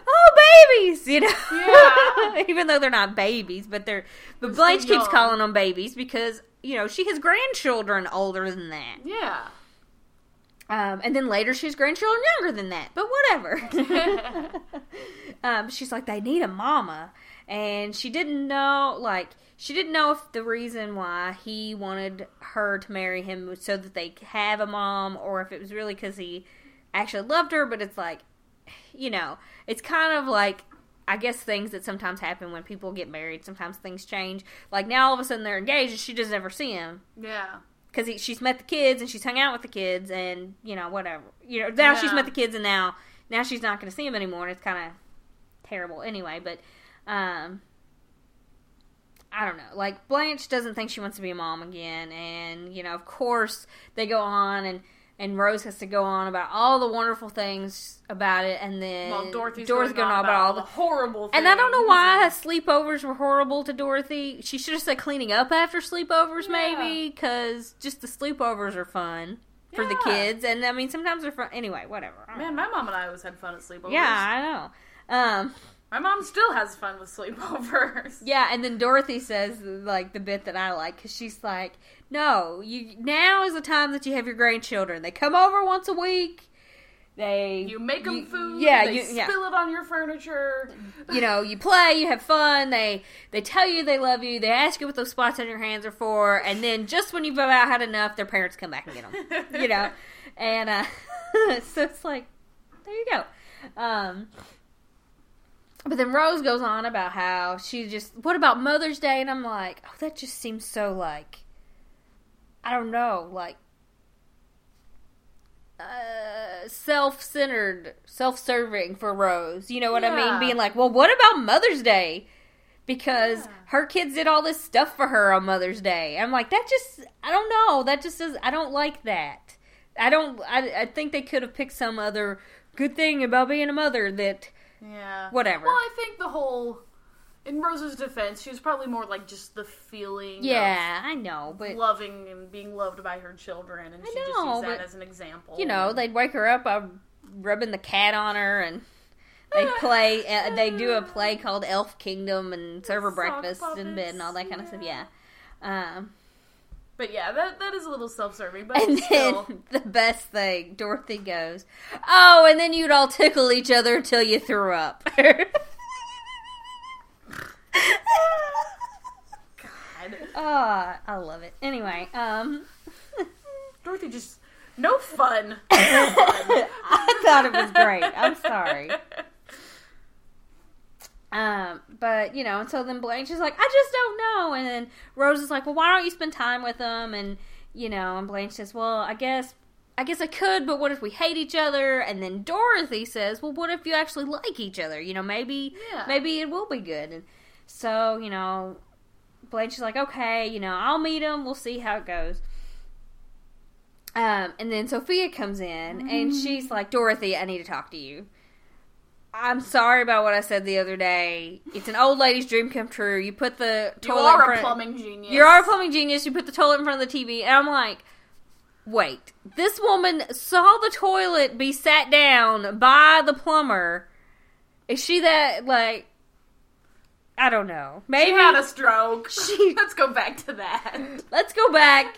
[SPEAKER 1] oh, babies, you know?
[SPEAKER 2] Yeah. [laughs]
[SPEAKER 1] Even though they're not babies, but they're. But
[SPEAKER 2] They're
[SPEAKER 1] Blanche keeps calling them babies because you know she has grandchildren older than that.
[SPEAKER 2] Yeah.
[SPEAKER 1] Um, and then later she has grandchildren younger than that. But whatever. [laughs] um, she's like, they need a mama. And she didn't know, like, she didn't know if the reason why he wanted her to marry him was so that they could have a mom or if it was really because he actually loved her. But it's like, you know, it's kind of like, I guess things that sometimes happen when people get married. Sometimes things change. Like now all of a sudden they're engaged and she doesn't ever see him
[SPEAKER 2] Yeah.
[SPEAKER 1] Because she's met the kids and she's hung out with the kids and you know whatever you know now she's met the kids and now now she's not going to see them anymore and it's kind of terrible anyway but um I don't know. Like Blanche doesn't think she wants to be a mom again, and you know, of course, they go on, and and Rose has to go on about all the wonderful things about it, and then
[SPEAKER 2] Well, Dorothy's,
[SPEAKER 1] Dorothy's
[SPEAKER 2] going, on about all the horrible things.
[SPEAKER 1] and I don't know why sleepovers were horrible to Dorothy. She should have said cleaning up after sleepovers,
[SPEAKER 2] Yeah.
[SPEAKER 1] maybe, because just the sleepovers are fun for the kids. And I mean, sometimes they're fun. Anyway, whatever.
[SPEAKER 2] Man, my mom and I always had fun at sleepovers.
[SPEAKER 1] yeah, I know. Um,
[SPEAKER 2] My mom still has fun with [laughs] sleepovers.
[SPEAKER 1] yeah, and then Dorothy says like the bit that I like because she's like, "No, you now is the time that you have your grandchildren. They come over once a week. They
[SPEAKER 2] You make them
[SPEAKER 1] you-
[SPEAKER 2] food.
[SPEAKER 1] Yeah,
[SPEAKER 2] they
[SPEAKER 1] you, yeah.
[SPEAKER 2] spill it on your furniture.
[SPEAKER 1] you know, you play, you have fun. They they tell you they love you. They ask you what those spots on your hands are for, and then just when you've about had enough, their parents come back and get them. you know, [laughs] and uh, [laughs] so it's like there you go. Um, but then Rose goes on about how she just, what about Mother's Day? And I'm like, oh, that just seems so like, I don't know, like, uh, self-centered, self-serving for Rose. You know what I mean? Being like, well, what about Mother's Day? Because
[SPEAKER 2] Yeah.
[SPEAKER 1] her kids did all this stuff for her on Mother's Day. I'm like, that just, I don't know. That just is, I don't like that. I don't, I, I think they could have picked some other good thing about being a mother that,
[SPEAKER 2] Yeah.
[SPEAKER 1] Whatever.
[SPEAKER 2] Well, I think the whole. In Rose's defense, she was probably more like just the feeling
[SPEAKER 1] yeah, I know, but
[SPEAKER 2] loving and being loved by her children, and
[SPEAKER 1] I
[SPEAKER 2] she just
[SPEAKER 1] know,
[SPEAKER 2] used that
[SPEAKER 1] but,
[SPEAKER 2] as an example.
[SPEAKER 1] you know, they'd wake her up by rubbing the cat on her and they [laughs] play, uh, they do a play called Elf Kingdom and serve her breakfast in bed and all that kind of stuff, yeah.
[SPEAKER 2] yeah.
[SPEAKER 1] Um,
[SPEAKER 2] But yeah, that that is a little self-serving, but
[SPEAKER 1] and
[SPEAKER 2] still.
[SPEAKER 1] then [laughs] the best thing, Dorothy goes, "Oh, and then you'd all tickle each other until you threw up." [laughs]
[SPEAKER 2] God.
[SPEAKER 1] oh, I love it. Anyway, um, [laughs]
[SPEAKER 2] Dorothy just no fun. [laughs]
[SPEAKER 1] I thought it was great. I'm sorry. Um, but you know, and so then Blanche is like, I just don't know, and then Rose is like, well, why don't you spend time with them? And you know, and Blanche says, well, I guess, I guess I could, but what if we hate each other? And then Dorothy says, well, what if you actually like each other? You know, maybe,
[SPEAKER 2] Yeah.
[SPEAKER 1] maybe it will be good. And so you know, Blanche is like, okay, you know, I'll meet him. We'll see how it goes. Um, and then Sophia comes in and she's like, Dorothy, I need to talk to you. I'm sorry about what I said the other day. It's an old lady's dream come true. You put the
[SPEAKER 2] you
[SPEAKER 1] toilet in
[SPEAKER 2] are a
[SPEAKER 1] front.
[SPEAKER 2] plumbing genius.
[SPEAKER 1] You are a plumbing genius. You put the toilet in front of the TV, and I'm like, wait. This woman saw the toilet be sat down by the plumber. Is she that like? I don't know.
[SPEAKER 2] She
[SPEAKER 1] Maybe
[SPEAKER 2] had a stroke. [laughs]
[SPEAKER 1] She- [laughs]
[SPEAKER 2] Let's go back to that.
[SPEAKER 1] let's go back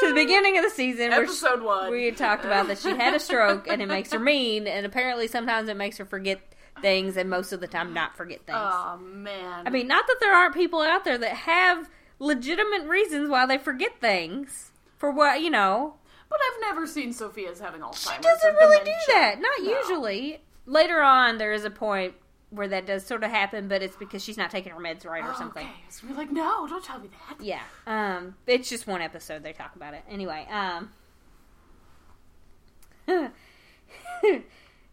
[SPEAKER 1] to the [laughs] beginning of the season where she-
[SPEAKER 2] Episode one.
[SPEAKER 1] we had talked about that she had a stroke and it makes her mean, and apparently sometimes it makes her forget things, and most of the time not forget things.
[SPEAKER 2] Oh man.
[SPEAKER 1] I mean, not that there aren't people out there that have legitimate reasons why they forget things for what you know.
[SPEAKER 2] but I've never seen Sophia as having Alzheimer's.
[SPEAKER 1] She doesn't really do that. Not
[SPEAKER 2] No.
[SPEAKER 1] usually. Later on, there is a point where that does sort of happen, but it's because she's not taking her meds right or
[SPEAKER 2] Oh,
[SPEAKER 1] something.
[SPEAKER 2] Okay, so we're like, no, don't tell me that.
[SPEAKER 1] Yeah. Um, it's just one episode they talk about it. Anyway, um [laughs]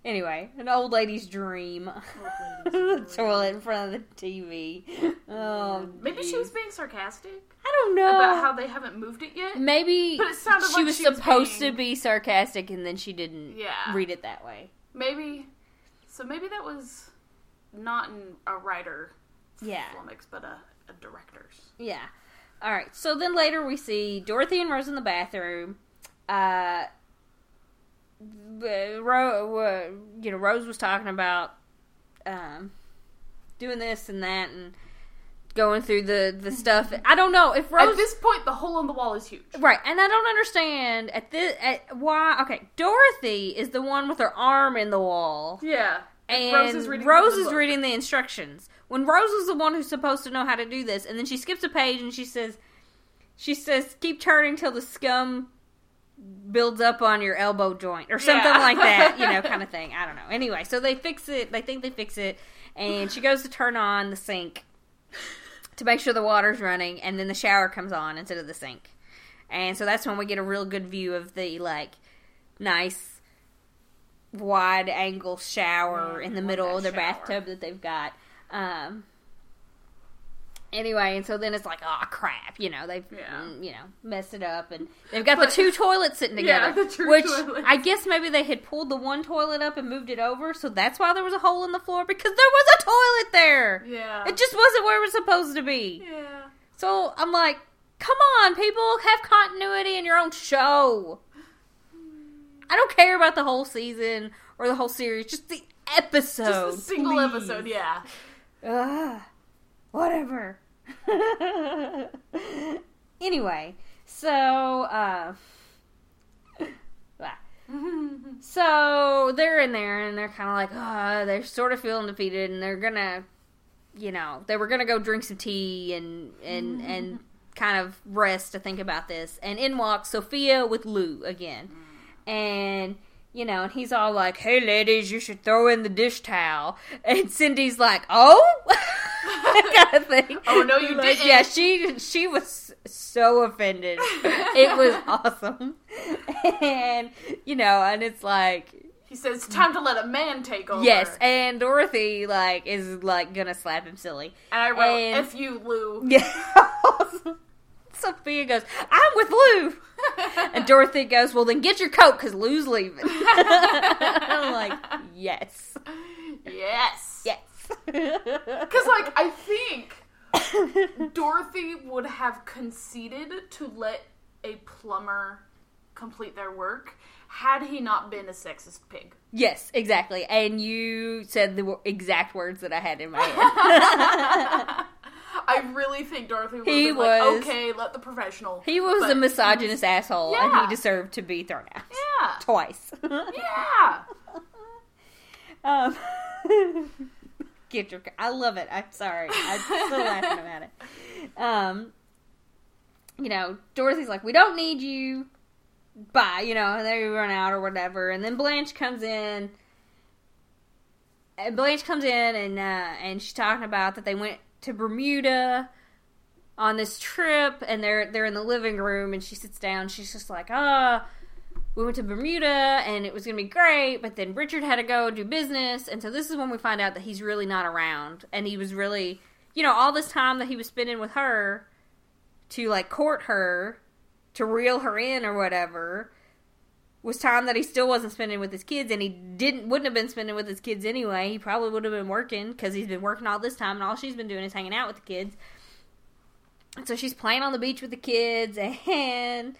[SPEAKER 1] Anyway, an old lady's dream. [laughs] the toilet in front of the TV. [laughs] Oh,
[SPEAKER 2] Maybe she was being sarcastic
[SPEAKER 1] I don't know.
[SPEAKER 2] about how they haven't moved it yet.
[SPEAKER 1] Maybe
[SPEAKER 2] But it sounded
[SPEAKER 1] she
[SPEAKER 2] like
[SPEAKER 1] was
[SPEAKER 2] she was
[SPEAKER 1] supposed
[SPEAKER 2] being-
[SPEAKER 1] to be sarcastic and then she didn't
[SPEAKER 2] Yeah.
[SPEAKER 1] read it that way.
[SPEAKER 2] Maybe. So maybe that was not in a writer
[SPEAKER 1] Yeah.
[SPEAKER 2] flummox, but a, a director's.
[SPEAKER 1] Yeah. All right. So then later we see Dorothy and Rose in the bathroom. Uh, Ro- uh, you know, Rose was talking about um, doing this and that and going through the the [laughs] stuff. I don't know if Rose
[SPEAKER 2] At this point, the hole in the wall is huge.
[SPEAKER 1] Right, and I don't understand at this at why. Okay, Dorothy is the one with her arm in the wall,
[SPEAKER 2] Yeah.
[SPEAKER 1] And
[SPEAKER 2] Rose is reading
[SPEAKER 1] Rose
[SPEAKER 2] the
[SPEAKER 1] is reading the instructions. When Rose is the one who's supposed to know how to do this, and then she skips a page and she says, "She says keep turning till the scum builds up on your elbow joint or something
[SPEAKER 2] Yeah.
[SPEAKER 1] like that," you know, [laughs] kind of thing. I don't know. Anyway, so they fix it. They think they fix it, and she goes to turn on the sink to make sure the water's running, and then the shower comes on instead of the sink. And so that's when we get a real good view of the like nice wide angle shower
[SPEAKER 2] Yeah,
[SPEAKER 1] in the middle of their
[SPEAKER 2] shower.
[SPEAKER 1] bathtub that they've got. Um Anyway, and so then it's like, oh crap, you know they've,
[SPEAKER 2] Yeah.
[SPEAKER 1] mm, you know, messed it up, and they've got
[SPEAKER 2] But-
[SPEAKER 1] the two toilets sitting [laughs]
[SPEAKER 2] Yeah,
[SPEAKER 1] together.
[SPEAKER 2] the two
[SPEAKER 1] which
[SPEAKER 2] toilets.
[SPEAKER 1] I guess maybe they had pulled the one toilet up and moved it over, so that's why there was a hole in the floor because there was a toilet there.
[SPEAKER 2] Yeah.
[SPEAKER 1] It just wasn't where it was supposed to be.
[SPEAKER 2] Yeah.
[SPEAKER 1] So I'm like, come on, people, have continuity in your own show. I don't care about the whole season or the whole series, just the episode.
[SPEAKER 2] Just a single
[SPEAKER 1] please.
[SPEAKER 2] episode, yeah.
[SPEAKER 1] Ugh, whatever. [laughs] anyway, so uh, [laughs] so they're in there and they're kind of like, uh, they're sort of feeling defeated and they're gonna, you know, they were gonna go drink some tea and and and [laughs] kind of rest to think about this. And in walks Sophia with Lou again, and you know, and he's all like, "Hey, ladies, you should throw in the dish towel," [laughs] and Cindy's like, "Oh." [laughs] [laughs] kind of thing.
[SPEAKER 2] Oh, no, you
[SPEAKER 1] Like,
[SPEAKER 2] didn't.
[SPEAKER 1] Yeah, she she was so offended. it was awesome, and you know, and it's like
[SPEAKER 2] He says it's time to let a man take over.
[SPEAKER 1] yes, and Dorothy like is like gonna slap him silly.
[SPEAKER 2] And I wrote,
[SPEAKER 1] and-
[SPEAKER 2] F you, Lou.
[SPEAKER 1] Yeah. Sophia goes, "I'm with Lou," [laughs] and Dorothy goes, "Well, then get your coat because Lou's leaving." [laughs] I'm like, "Yes,
[SPEAKER 2] yes.
[SPEAKER 1] yes." [laughs]
[SPEAKER 2] Because, like, I think Dorothy would have conceded to let a plumber complete their work had he not been a sexist pig.
[SPEAKER 1] Yes, exactly. And you said the exact words that I had in my head.
[SPEAKER 2] I really think Dorothy would
[SPEAKER 1] He
[SPEAKER 2] been like,
[SPEAKER 1] was-
[SPEAKER 2] okay, let the professional.
[SPEAKER 1] He was
[SPEAKER 2] But
[SPEAKER 1] a misogynist asshole, and he deserved to be thrown out
[SPEAKER 2] Yeah.
[SPEAKER 1] twice. [laughs]
[SPEAKER 2] Yeah.
[SPEAKER 1] um, [laughs] get your. I love it. I'm sorry. I'm still laughing about it. Um, you know, Dorothy's like, "We don't need you." Bye. You know, and they run out or whatever, and then Blanche comes in. And Blanche comes in and uh, and she's talking about that they went to Bermuda on this trip, and they're they're in the living room, and she sits down. She's just like, "Ah, we went to Bermuda, and it was gonna be great, but then Richard had to go do business, and so this is when we find out that he's really not around, and he was really, you know, all this time that he was spending with her to like court her, to reel her in or whatever." Was time that he still wasn't spending with his kids, and he didn't wouldn't have been spending with his kids anyway. He probably would have been working because he's been working all this time, and all she's been doing is hanging out with the kids. And so she's playing on the beach with the kids, [laughs] and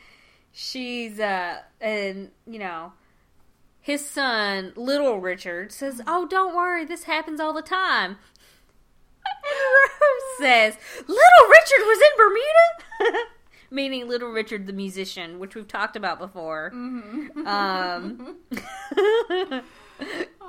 [SPEAKER 1] she's uh, and you know, his son, little Richard, says, "Oh, don't worry, this happens all the time." [laughs] And Rose says, "Little Richard was in Bermuda." [laughs] Meaning Little Richard the musician, which we've talked about before.
[SPEAKER 2] Mm-hmm.
[SPEAKER 1] Um, [laughs]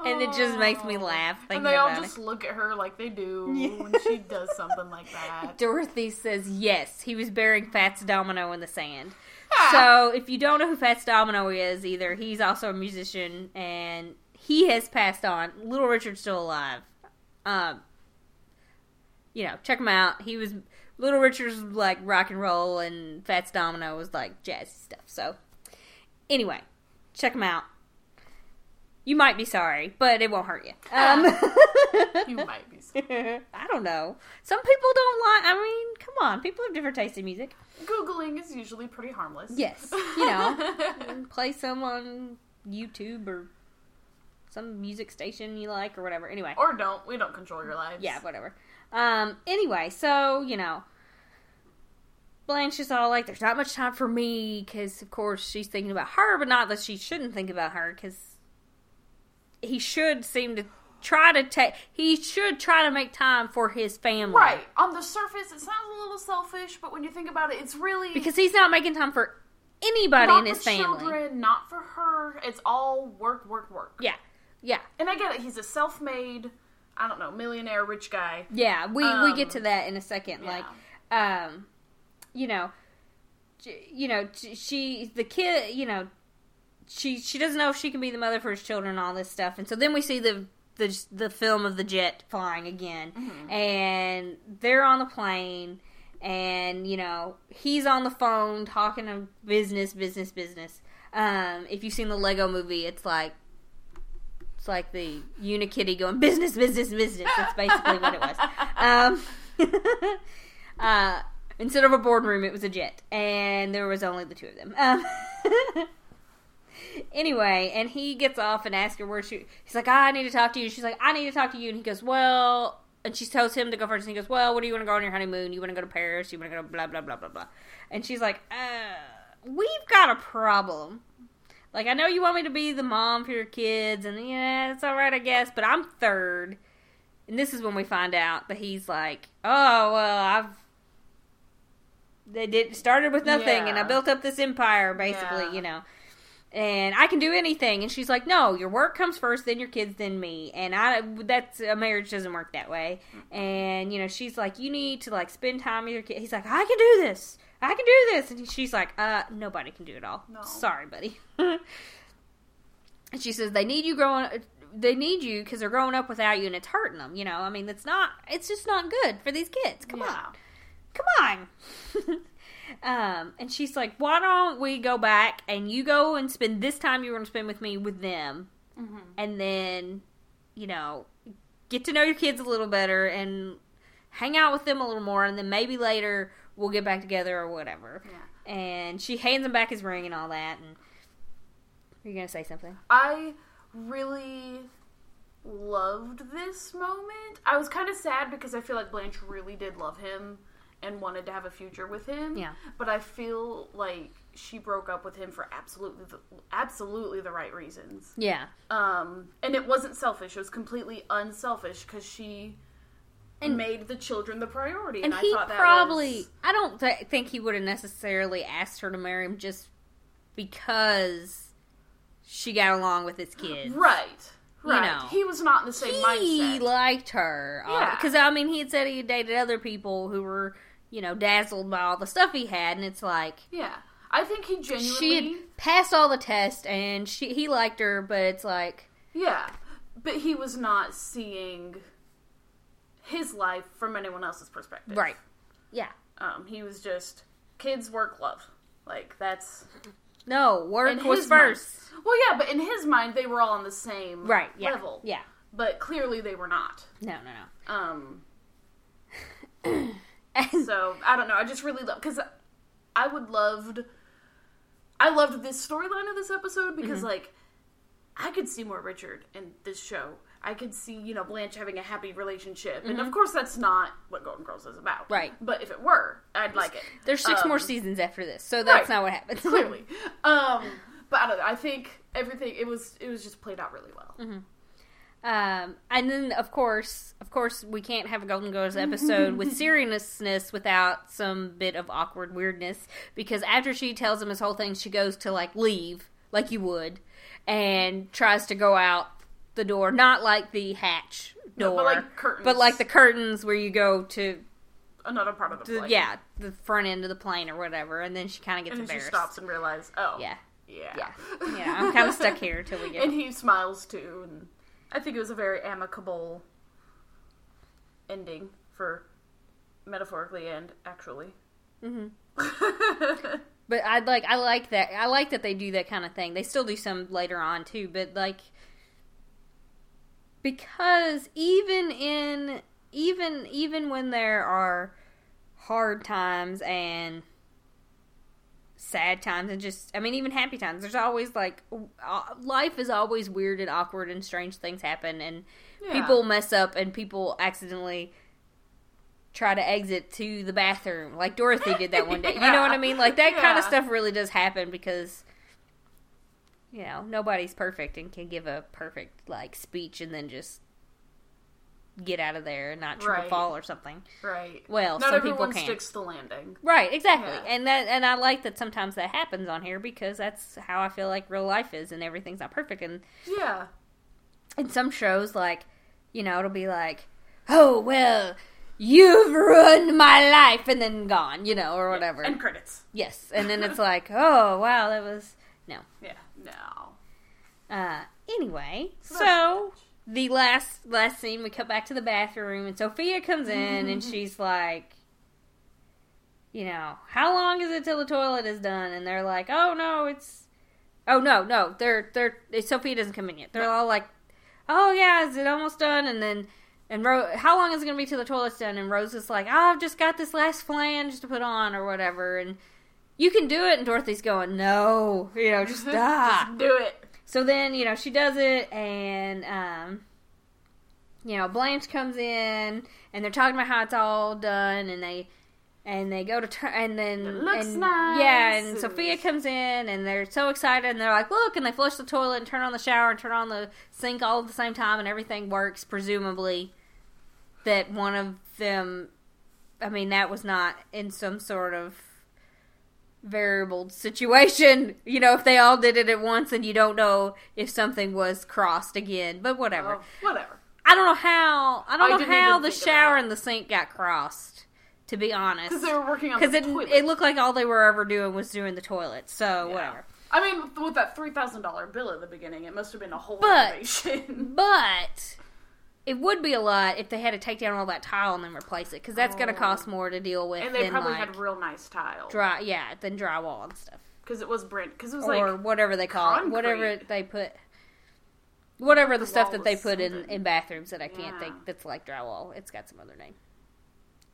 [SPEAKER 1] and it just makes me laugh
[SPEAKER 2] And they all just
[SPEAKER 1] it.
[SPEAKER 2] look at her like they do [laughs]
[SPEAKER 1] Yeah.
[SPEAKER 2] when she does something like that.
[SPEAKER 1] Dorothy says yes, he was burying Fats Domino in the sand.
[SPEAKER 2] Ah.
[SPEAKER 1] So if you don't know who Fats Domino is, either he's also a musician and he has passed on. Little Richard's still alive. Um, you know, check him out. He was Little Richard's like rock and roll, and Fats Domino was like jazzy stuff. So anyway, check them out. You might be sorry, but it won't hurt you. [laughs] Um,
[SPEAKER 2] You might be. so- [laughs]
[SPEAKER 1] I don't know. Some people don't like. I mean, come on. People have different tastes in music.
[SPEAKER 2] Googling is usually pretty harmless.
[SPEAKER 1] Yes, you know, [laughs] play some on YouTube or some music station you like or whatever. Anyway,
[SPEAKER 2] or don't. We don't control your lives.
[SPEAKER 1] yeah, whatever. Um. Anyway, so you know, Blanche is all like, "There's not much time for me," because of course she's thinking about her, but not that she shouldn't think about her, because he should seem to try to take. He should try to make time for his family,
[SPEAKER 2] Right. On the surface, it sounds a little selfish, but when you think about it, it's really
[SPEAKER 1] Because he's not making time for anybody
[SPEAKER 2] not
[SPEAKER 1] in his family.
[SPEAKER 2] children, not for her. It's all work, work, work.
[SPEAKER 1] Yeah, yeah,
[SPEAKER 2] And I get it. He's a self-made, I don't know, millionaire, rich guy.
[SPEAKER 1] yeah. We we
[SPEAKER 2] Um,
[SPEAKER 1] get to that in a second.
[SPEAKER 2] yeah.
[SPEAKER 1] Like, um, you know, you know, she the kid, you know, she she doesn't know if she can be the mother for his children and all this stuff. And so then we see the the the film of the jet flying again,
[SPEAKER 2] Mm-hmm.
[SPEAKER 1] and they're on the plane. And you know he's on the phone talking of business, business, business. Um, if you've seen the Lego Movie, it's like It's like the Unikitty going business, business, business. That's basically what it was. Um, [laughs] uh, instead of a boardroom, it was a jet, and there was only the two of them. Um, [laughs] anyway, and he gets off and asks her where she. He's like, "I need to talk to you." She's like, "I need to talk to you," and he goes, "Well." And she tells him to go first, and he goes, "Well, what do you want to go on your honeymoon? You want to go to Paris? You want to go to blah blah blah blah blah?" And she's like, uh, "We've got a problem." Like, I know you want me to be the mom for your kids, and yeah, it's all right, I guess, but I'm third. And this is when we find out that he's like, oh, well, I've. They did started with nothing, and I built up this empire, basically,
[SPEAKER 2] Yeah.
[SPEAKER 1] you know. And I can do anything. And she's like, no, your work comes first, then your kids, then me. And I, that's a marriage doesn't work that way. And you know, she's like, you need to like spend time with your kids. He's like, I can do this. I can do this. And she's like, uh, nobody can do it all.
[SPEAKER 2] No.
[SPEAKER 1] Sorry, buddy. [laughs] and she says they need you growing. They need you because they're growing up without you, and it's hurting them. You know, I mean, it's not. It's just not good for these kids. Come on come on. [laughs] um, and she's like, why don't we go back and you go and spend this time you're going to spend with me with them,
[SPEAKER 2] Mm-hmm.
[SPEAKER 1] and then, you know, get to know your kids a little better and hang out with them a little more, and then maybe later we'll get back together or whatever.
[SPEAKER 2] Yeah.
[SPEAKER 1] And she hands him back his ring and all that. And are you going to say something?
[SPEAKER 2] I really loved this moment. I was kind of sad because I feel like Blanche really did love him and wanted to have a future with him.
[SPEAKER 1] Yeah.
[SPEAKER 2] But I feel like she broke up with him for absolutely the, absolutely the right reasons.
[SPEAKER 1] Yeah.
[SPEAKER 2] Um and it wasn't selfish. It was completely unselfish cuz she
[SPEAKER 1] And-
[SPEAKER 2] made the children the priority
[SPEAKER 1] And
[SPEAKER 2] and,
[SPEAKER 1] he
[SPEAKER 2] I thought that
[SPEAKER 1] probably,
[SPEAKER 2] was,
[SPEAKER 1] I don't th- think he would have necessarily asked her to marry him just because she got along with his kids.
[SPEAKER 2] right.
[SPEAKER 1] You
[SPEAKER 2] Right.
[SPEAKER 1] know.
[SPEAKER 2] he was not in the same
[SPEAKER 1] He
[SPEAKER 2] mindset.
[SPEAKER 1] liked her.
[SPEAKER 2] Uh, yeah.
[SPEAKER 1] Because, I mean, he had said he had dated other people who were, you know, dazzled by all the stuff he had, and it's like,
[SPEAKER 2] yeah. I think he genuinely
[SPEAKER 1] she had passed all the tests, and she he liked her, but it's like,
[SPEAKER 2] Yeah, but he was not seeing his life from anyone else's perspective.
[SPEAKER 1] right. Yeah.
[SPEAKER 2] Um, he was just kids, work, love. Like that's
[SPEAKER 1] No, work
[SPEAKER 2] in
[SPEAKER 1] was
[SPEAKER 2] his mind- Well, yeah, but in his mind, they were all on the same
[SPEAKER 1] Right, yeah.
[SPEAKER 2] level.
[SPEAKER 1] Yeah.
[SPEAKER 2] But clearly, they were not.
[SPEAKER 1] No, no, no.
[SPEAKER 2] Um, [coughs] so I don't know. I just really love because I would loved. I loved this storyline of this episode because
[SPEAKER 1] Mm-hmm.
[SPEAKER 2] like I could see more Richard in this show. I could see you know Blanche having a happy relationship, and of course that's not what Golden Girls is about.
[SPEAKER 1] Mm-hmm. Right.
[SPEAKER 2] But if it were, I'd like it.
[SPEAKER 1] There's six
[SPEAKER 2] Um,
[SPEAKER 1] more seasons after this, so that's
[SPEAKER 2] right.
[SPEAKER 1] not what happens. [laughs]
[SPEAKER 2] clearly. Um, but I don't know. I think everything it was it was just played out really well.
[SPEAKER 1] Mm-hmm. Um, and then of course, of course, we can't have a Golden Girls episode with [laughs] seriousness without some bit of awkward weirdness. Because after she tells him this whole thing, she goes to like leave, like you would, and tries to go out the door, not like the hatch
[SPEAKER 2] No,
[SPEAKER 1] door,
[SPEAKER 2] but like curtains.
[SPEAKER 1] but like the curtains where you go to,
[SPEAKER 2] Another part of the
[SPEAKER 1] the
[SPEAKER 2] plane.
[SPEAKER 1] yeah, the front end of the plane or whatever. And then she kind of gets
[SPEAKER 2] And then she
[SPEAKER 1] embarrassed.
[SPEAKER 2] stops and realizes, oh,
[SPEAKER 1] Yeah,
[SPEAKER 2] yeah,
[SPEAKER 1] yeah, [laughs] yeah. I'm kind of stuck here till we get.
[SPEAKER 2] and he smiles too, and I think it was a very amicable ending for metaphorically and actually.
[SPEAKER 1] Mm-hmm. [laughs] But I like I like that I like that they do that kind of thing. They still do some later on too, but like because even in even even when there are hard times and sad times and just I mean even happy times, there's always like uh, life is always weird and awkward and strange things happen and
[SPEAKER 2] Yeah.
[SPEAKER 1] people mess up and people accidentally try to exit to the bathroom like Dorothy did that one day. You know what I [laughs] mean? Like that kind of stuff really does happen because you know, nobody's perfect and can give a perfect like speech and then just get out of there and not trip
[SPEAKER 2] Right.
[SPEAKER 1] fall or something.
[SPEAKER 2] Right.
[SPEAKER 1] Well,
[SPEAKER 2] not
[SPEAKER 1] some people
[SPEAKER 2] everyone
[SPEAKER 1] can't.
[SPEAKER 2] sticks the landing.
[SPEAKER 1] Right, exactly.
[SPEAKER 2] Yeah.
[SPEAKER 1] And that and I like that sometimes that happens on here because that's how I feel like real life is and everything's not perfect and
[SPEAKER 2] Yeah.
[SPEAKER 1] in some shows like you know it'll be like oh well you've ruined my life and then gone you know or whatever
[SPEAKER 2] And credits.
[SPEAKER 1] yes and then it's like oh wow that was no
[SPEAKER 2] Yeah. No.
[SPEAKER 1] uh anyway
[SPEAKER 2] So
[SPEAKER 1] so the last last scene we cut back to the bathroom and sophia comes in and she's like you know how long is it till the toilet is done? And they're like oh no it's oh no no they're they're sophia doesn't come in yet. They're all like oh yeah is it almost done? And then and Ro- how long is it going to be till the toilet's done? And rose is like oh i've just got this last flange to put on or whatever and you can do it. And dorothy's going no you know just [laughs] stop.
[SPEAKER 2] Just do it.
[SPEAKER 1] so then, you know, she does it, and um, you know, Blanche comes in, and they're talking about how it's all done, and they and they go to turn, and then
[SPEAKER 2] It looks
[SPEAKER 1] and,
[SPEAKER 2] nice,
[SPEAKER 1] yeah, and
[SPEAKER 2] and-
[SPEAKER 1] Sophia comes in, and they're so excited, and they're like, look, and they flush the toilet, and turn on the shower, and turn on the sink all at the same time, and everything works, presumably. That one of them, I mean, that was not in some sort of variable situation. [laughs] You know, if they all did it at once and you don't know if something was crossed again. But whatever.
[SPEAKER 2] Oh, whatever.
[SPEAKER 1] I don't know how. I don't
[SPEAKER 2] I
[SPEAKER 1] know how the shower and the sink got crossed. To be honest,
[SPEAKER 2] Because they were working on
[SPEAKER 1] because it
[SPEAKER 2] toilet.
[SPEAKER 1] it looked like all they were ever doing was doing the toilet. So
[SPEAKER 2] Yeah.
[SPEAKER 1] whatever.
[SPEAKER 2] I mean, with that three thousand dollar bill at the beginning, it must have been a whole
[SPEAKER 1] But-
[SPEAKER 2] renovation. [laughs]
[SPEAKER 1] But it would be a lot if they had to take down all that tile and then replace it because that's going to
[SPEAKER 2] Oh.
[SPEAKER 1] cost more to deal with
[SPEAKER 2] and they
[SPEAKER 1] than
[SPEAKER 2] probably
[SPEAKER 1] like
[SPEAKER 2] had real nice tile
[SPEAKER 1] dry, yeah, than drywall and stuff
[SPEAKER 2] because it was brand because it was like
[SPEAKER 1] or
[SPEAKER 2] like
[SPEAKER 1] whatever they call it, whatever they put. Whatever the
[SPEAKER 2] The
[SPEAKER 1] stuff that they put in,
[SPEAKER 2] something.
[SPEAKER 1] in bathrooms that I can't
[SPEAKER 2] Yeah.
[SPEAKER 1] think that's like drywall. It's got some other name.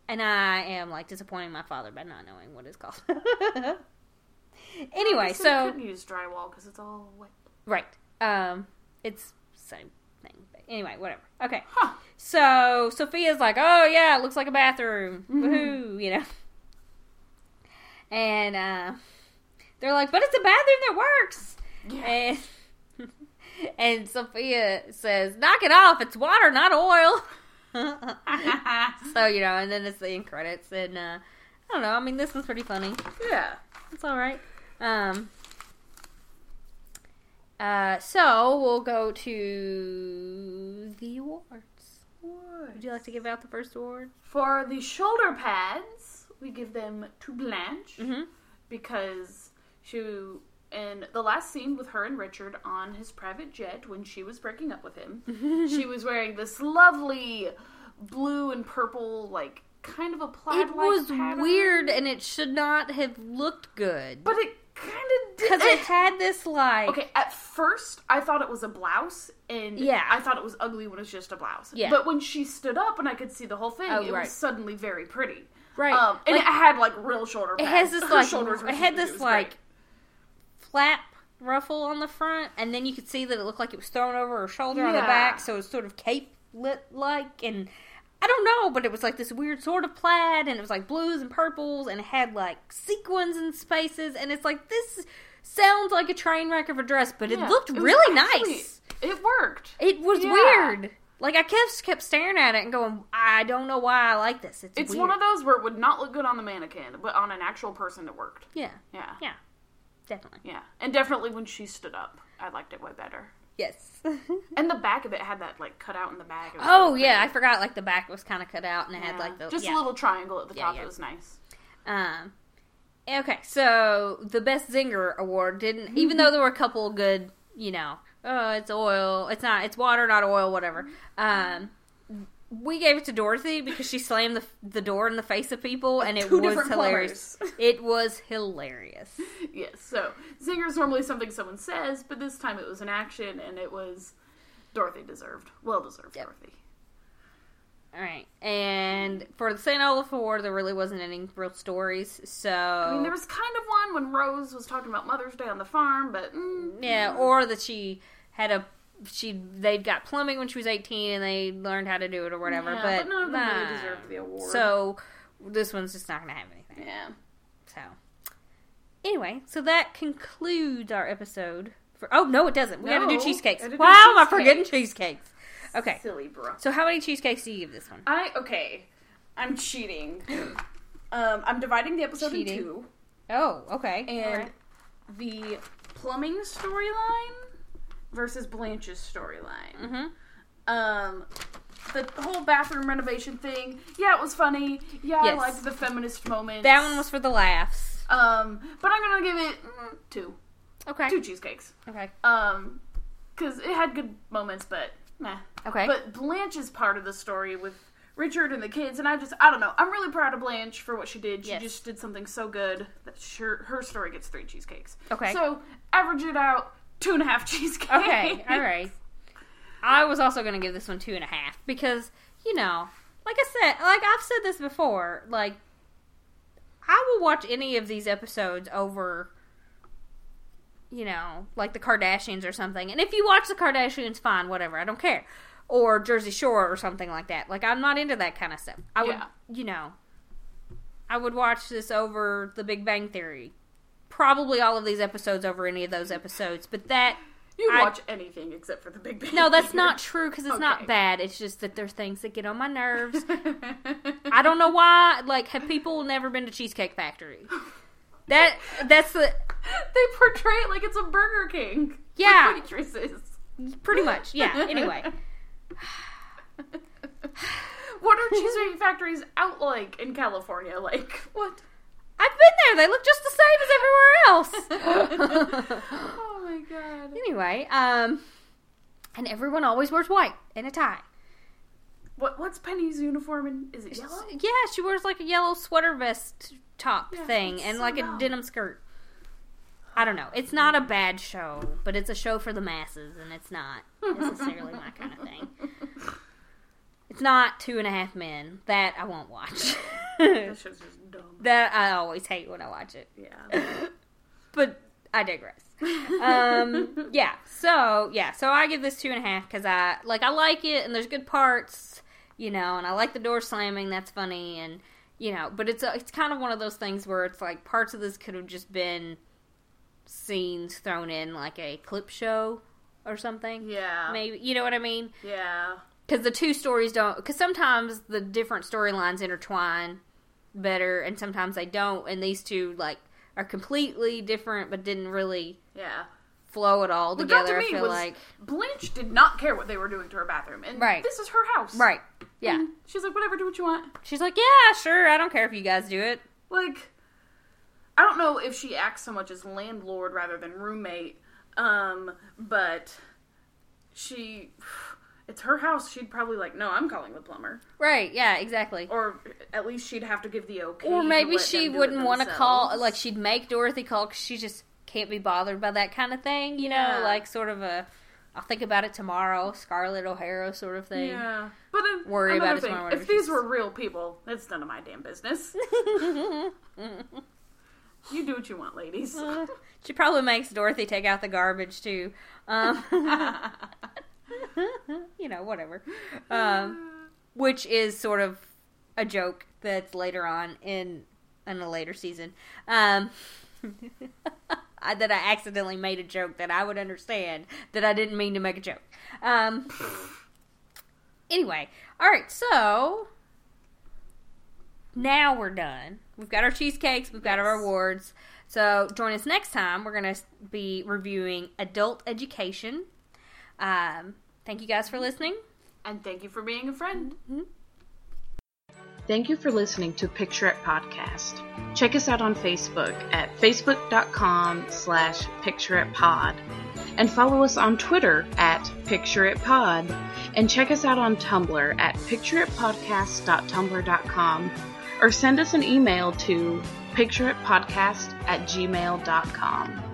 [SPEAKER 1] And I am like disappointing my father by not knowing what it's called. [laughs] anyway, so
[SPEAKER 2] couldn't use drywall because it's all wet.
[SPEAKER 1] Right. Um, it's same anyway, whatever. Okay.
[SPEAKER 2] Huh.
[SPEAKER 1] So Sophia's like, "Oh yeah, it looks like a bathroom. Woohoo!" You know. And uh, they're like, "But it's a bathroom that works."
[SPEAKER 2] Yeah.
[SPEAKER 1] And [laughs] and Sophia says, "Knock it off! It's water, not oil." [laughs] so you know, and then it's the end credits, and uh, I don't know. I mean, this one's pretty funny.
[SPEAKER 2] yeah.
[SPEAKER 1] It's all right. Um. Uh, so we'll go to the awards. Would you like to give out the first award?
[SPEAKER 2] For the shoulder pads, we give them to Blanche
[SPEAKER 1] Mm-hmm.
[SPEAKER 2] because she in the last scene with her and Richard on his private jet when she was breaking up with him, [laughs] she was wearing this lovely blue and purple like kind of a plaid
[SPEAKER 1] It was
[SPEAKER 2] pattern.
[SPEAKER 1] weird, and it should not have looked good
[SPEAKER 2] but it kind.
[SPEAKER 1] Because it had this like
[SPEAKER 2] Okay, at first I thought it was a blouse, and
[SPEAKER 1] Yeah.
[SPEAKER 2] I thought it was ugly when it was just a blouse.
[SPEAKER 1] Yeah.
[SPEAKER 2] But when she stood up and I could see the whole thing,
[SPEAKER 1] Oh,
[SPEAKER 2] it
[SPEAKER 1] right.
[SPEAKER 2] was suddenly very pretty.
[SPEAKER 1] right.
[SPEAKER 2] Um, and
[SPEAKER 1] Like,
[SPEAKER 2] it had like real shoulder
[SPEAKER 1] it has this [laughs]
[SPEAKER 2] Her
[SPEAKER 1] like
[SPEAKER 2] shoulders
[SPEAKER 1] it had this
[SPEAKER 2] was
[SPEAKER 1] like
[SPEAKER 2] great.
[SPEAKER 1] flap ruffle on the front, and then you could see that it looked like it was thrown over her shoulder on the back, so it was sort of cape lit like, and I don't know, but it was like this weird sort of plaid, and it was like blues and purples, and it had like sequins and spaces, and it's like this sounds like a train wreck of a dress, but it
[SPEAKER 2] Yeah.
[SPEAKER 1] looked
[SPEAKER 2] It
[SPEAKER 1] really
[SPEAKER 2] actually-
[SPEAKER 1] nice.
[SPEAKER 2] It worked.
[SPEAKER 1] It was
[SPEAKER 2] Yeah.
[SPEAKER 1] weird. Like I kept kept staring at it and going, I don't know why I like this. It's
[SPEAKER 2] It's
[SPEAKER 1] weird.
[SPEAKER 2] one of those where it would not look good on the mannequin, but on an actual person it worked.
[SPEAKER 1] yeah,
[SPEAKER 2] Yeah.
[SPEAKER 1] yeah, definitely.
[SPEAKER 2] Yeah. And definitely when she stood up, I liked it way better.
[SPEAKER 1] Yes. [laughs]
[SPEAKER 2] And the back of it had that like cut out in the back.
[SPEAKER 1] Oh yeah, I forgot. Like the back was kind of cut out, and it had like the
[SPEAKER 2] just
[SPEAKER 1] yeah.
[SPEAKER 2] a little triangle at the
[SPEAKER 1] Yeah,
[SPEAKER 2] top.
[SPEAKER 1] yeah.
[SPEAKER 2] It was nice.
[SPEAKER 1] Um. Okay, so the best zinger award didn't,
[SPEAKER 2] Mm-hmm.
[SPEAKER 1] even though there were a couple good, you know, oh, it's oil, it's not, it's water, not oil, whatever. Um. We gave it to Dorothy because she slammed the the door in the face of people, and it
[SPEAKER 2] Two
[SPEAKER 1] was hilarious.
[SPEAKER 2] plumbers.
[SPEAKER 1] It was hilarious. [laughs]
[SPEAKER 2] Yes. So zinger is normally something someone says, but this time it was an action, and it was Dorothy deserved, well deserved.
[SPEAKER 1] Yep.
[SPEAKER 2] Dorothy.
[SPEAKER 1] All right, and for the St. Olaf Award, there really wasn't any real stories. So
[SPEAKER 2] I mean, there was kind of one when Rose was talking about Mother's Day on the farm, but mm,
[SPEAKER 1] Yeah, or that she had a she they got plumbing when she was eighteen and they learned how to do it or whatever.
[SPEAKER 2] yeah,
[SPEAKER 1] but
[SPEAKER 2] none of them
[SPEAKER 1] nah.
[SPEAKER 2] really deserved the award.
[SPEAKER 1] So this one's just not gonna have anything.
[SPEAKER 2] yeah.
[SPEAKER 1] So anyway, so that concludes our episode. For oh no, it doesn't. We got to do cheesecakes. Wow, am I forgetting cheesecakes? Okay,
[SPEAKER 2] Silly bro.
[SPEAKER 1] so how many cheesecakes do you give this one?
[SPEAKER 2] I okay. I'm cheating. [clears throat] um, I'm dividing the episode
[SPEAKER 1] Cheating.
[SPEAKER 2] in two,
[SPEAKER 1] Oh, okay.
[SPEAKER 2] and
[SPEAKER 1] Alright.
[SPEAKER 2] the plumbing storyline versus Blanche's storyline.
[SPEAKER 1] Mhm.
[SPEAKER 2] Um, the whole bathroom renovation thing. Yeah, it was funny. Yeah, I
[SPEAKER 1] Yes.
[SPEAKER 2] liked the feminist moment.
[SPEAKER 1] that one was for the laughs.
[SPEAKER 2] Um, but I'm gonna give it mm, two,
[SPEAKER 1] Okay.
[SPEAKER 2] two cheesecakes.
[SPEAKER 1] Okay.
[SPEAKER 2] Um, because it had good moments, but nah.
[SPEAKER 1] Okay.
[SPEAKER 2] But Blanche's part of the story with Richard and the kids, and I just, I don't know. I'm really proud of Blanche for what she did. She
[SPEAKER 1] Yes.
[SPEAKER 2] just did something so good that sure, her story gets three cheesecakes.
[SPEAKER 1] Okay.
[SPEAKER 2] So average it out, two and a half [laughs] cheesecakes.
[SPEAKER 1] Okay, all right. I was also going to give this one two and a half because, you know, like I said, like I've said this before, like I will watch any of these episodes over, you know, like the Kardashians or something. And if you watch the Kardashians, fine, whatever, I don't care. Or Jersey Shore or something like that. Like I'm not into that kind of stuff. I would, you know, I would watch this over The Big Bang Theory. Probably all of these episodes over any of those episodes, but that
[SPEAKER 2] You
[SPEAKER 1] I-
[SPEAKER 2] watch anything except for the Big Bang.
[SPEAKER 1] no, that's
[SPEAKER 2] Theory.
[SPEAKER 1] not true because it's not bad. It's just that there's things that get on my nerves. [laughs] I don't know why. Like, have people never been to Cheesecake Factory? That that's the [laughs]
[SPEAKER 2] they portray it like it's a Burger King. with
[SPEAKER 1] Yeah.
[SPEAKER 2] waitresses.
[SPEAKER 1] pretty much. Yeah. [laughs] Anyway, [sighs]
[SPEAKER 2] what are cheesecake factories out like in California? Like what?
[SPEAKER 1] I've been there. They look just the same as everywhere else. [laughs]
[SPEAKER 2] Oh my god.
[SPEAKER 1] anyway, um, and everyone always wears white and a tie.
[SPEAKER 2] What what's Penny's uniform? And is it yellow?
[SPEAKER 1] Yeah, she wears like a yellow sweater vest top
[SPEAKER 2] Yeah,
[SPEAKER 1] thing and
[SPEAKER 2] so
[SPEAKER 1] like a
[SPEAKER 2] dumb.
[SPEAKER 1] denim skirt. I don't know. It's not a bad show, but it's a show for the masses, and it's not necessarily my kind of thing. It's not Two and a Half Men. That I won't watch.
[SPEAKER 2] That show's just dumb.
[SPEAKER 1] that I always hate when I watch it.
[SPEAKER 2] Yeah.
[SPEAKER 1] But I digress. um, yeah. So yeah. So I give this two and a half because I like I like it and there's good parts, you know, and I like the door slamming. That's funny and you know, but it's a, it's kind of one of those things where it's like parts of this could have just been scenes thrown in like a clip show or something.
[SPEAKER 2] Yeah.
[SPEAKER 1] Maybe you know what I mean?
[SPEAKER 2] Yeah.
[SPEAKER 1] Because the two stories don't. Because sometimes the different storylines intertwine better, and sometimes they don't. And these two like are completely different, but didn't really
[SPEAKER 2] Yeah.
[SPEAKER 1] flow at all
[SPEAKER 2] What got
[SPEAKER 1] together.
[SPEAKER 2] to
[SPEAKER 1] I
[SPEAKER 2] me
[SPEAKER 1] feel
[SPEAKER 2] was
[SPEAKER 1] like
[SPEAKER 2] Blanche did not care what they were doing to her bathroom, and
[SPEAKER 1] Right.
[SPEAKER 2] this is her house.
[SPEAKER 1] right, yeah.
[SPEAKER 2] And she's like, whatever, do what you want.
[SPEAKER 1] She's like, yeah, sure. I don't care if you guys do it.
[SPEAKER 2] Like, I don't know if she acts so much as landlord rather than roommate, um, but she, it's her house. She'd probably like, no, I'm calling the plumber,
[SPEAKER 1] Right? Yeah, exactly.
[SPEAKER 2] or at least she'd have to give the okay.
[SPEAKER 1] Or maybe she
[SPEAKER 2] them do it
[SPEAKER 1] wouldn't want to call. Like she'd make Dorothy call because she just can't be bothered by that kind of thing. You know, like sort of a. I'll think about it tomorrow, Scarlett O'Hara sort of thing.
[SPEAKER 2] Yeah, but uh,
[SPEAKER 1] Worry about it tomorrow,
[SPEAKER 2] If these were real people, it's none of my damn business. [laughs] [laughs] you do what you want, ladies.
[SPEAKER 1] She probably makes Dorothy take out the garbage too. Um, [laughs] you know, whatever. Um, which is sort of a joke that's later on in in a later season. Um, [laughs] I, that I accidentally made a joke that I would understand that I didn't mean to make a joke. Um, anyway, all right, so now we're done. We've got our cheesecakes, we've got our awards. So join us next time. We're going to be reviewing adult education. Um, thank you guys for listening.
[SPEAKER 2] and thank you for being a friend.
[SPEAKER 4] Thank you for listening to Picture It Podcast. Check us out on Facebook at facebook.com slash pictureitpod and follow us on Twitter at pictureitpod and check us out on Tumblr at pictureitpodcast.tumblr.com or send us an email to pictureitpodcast at gmail.com.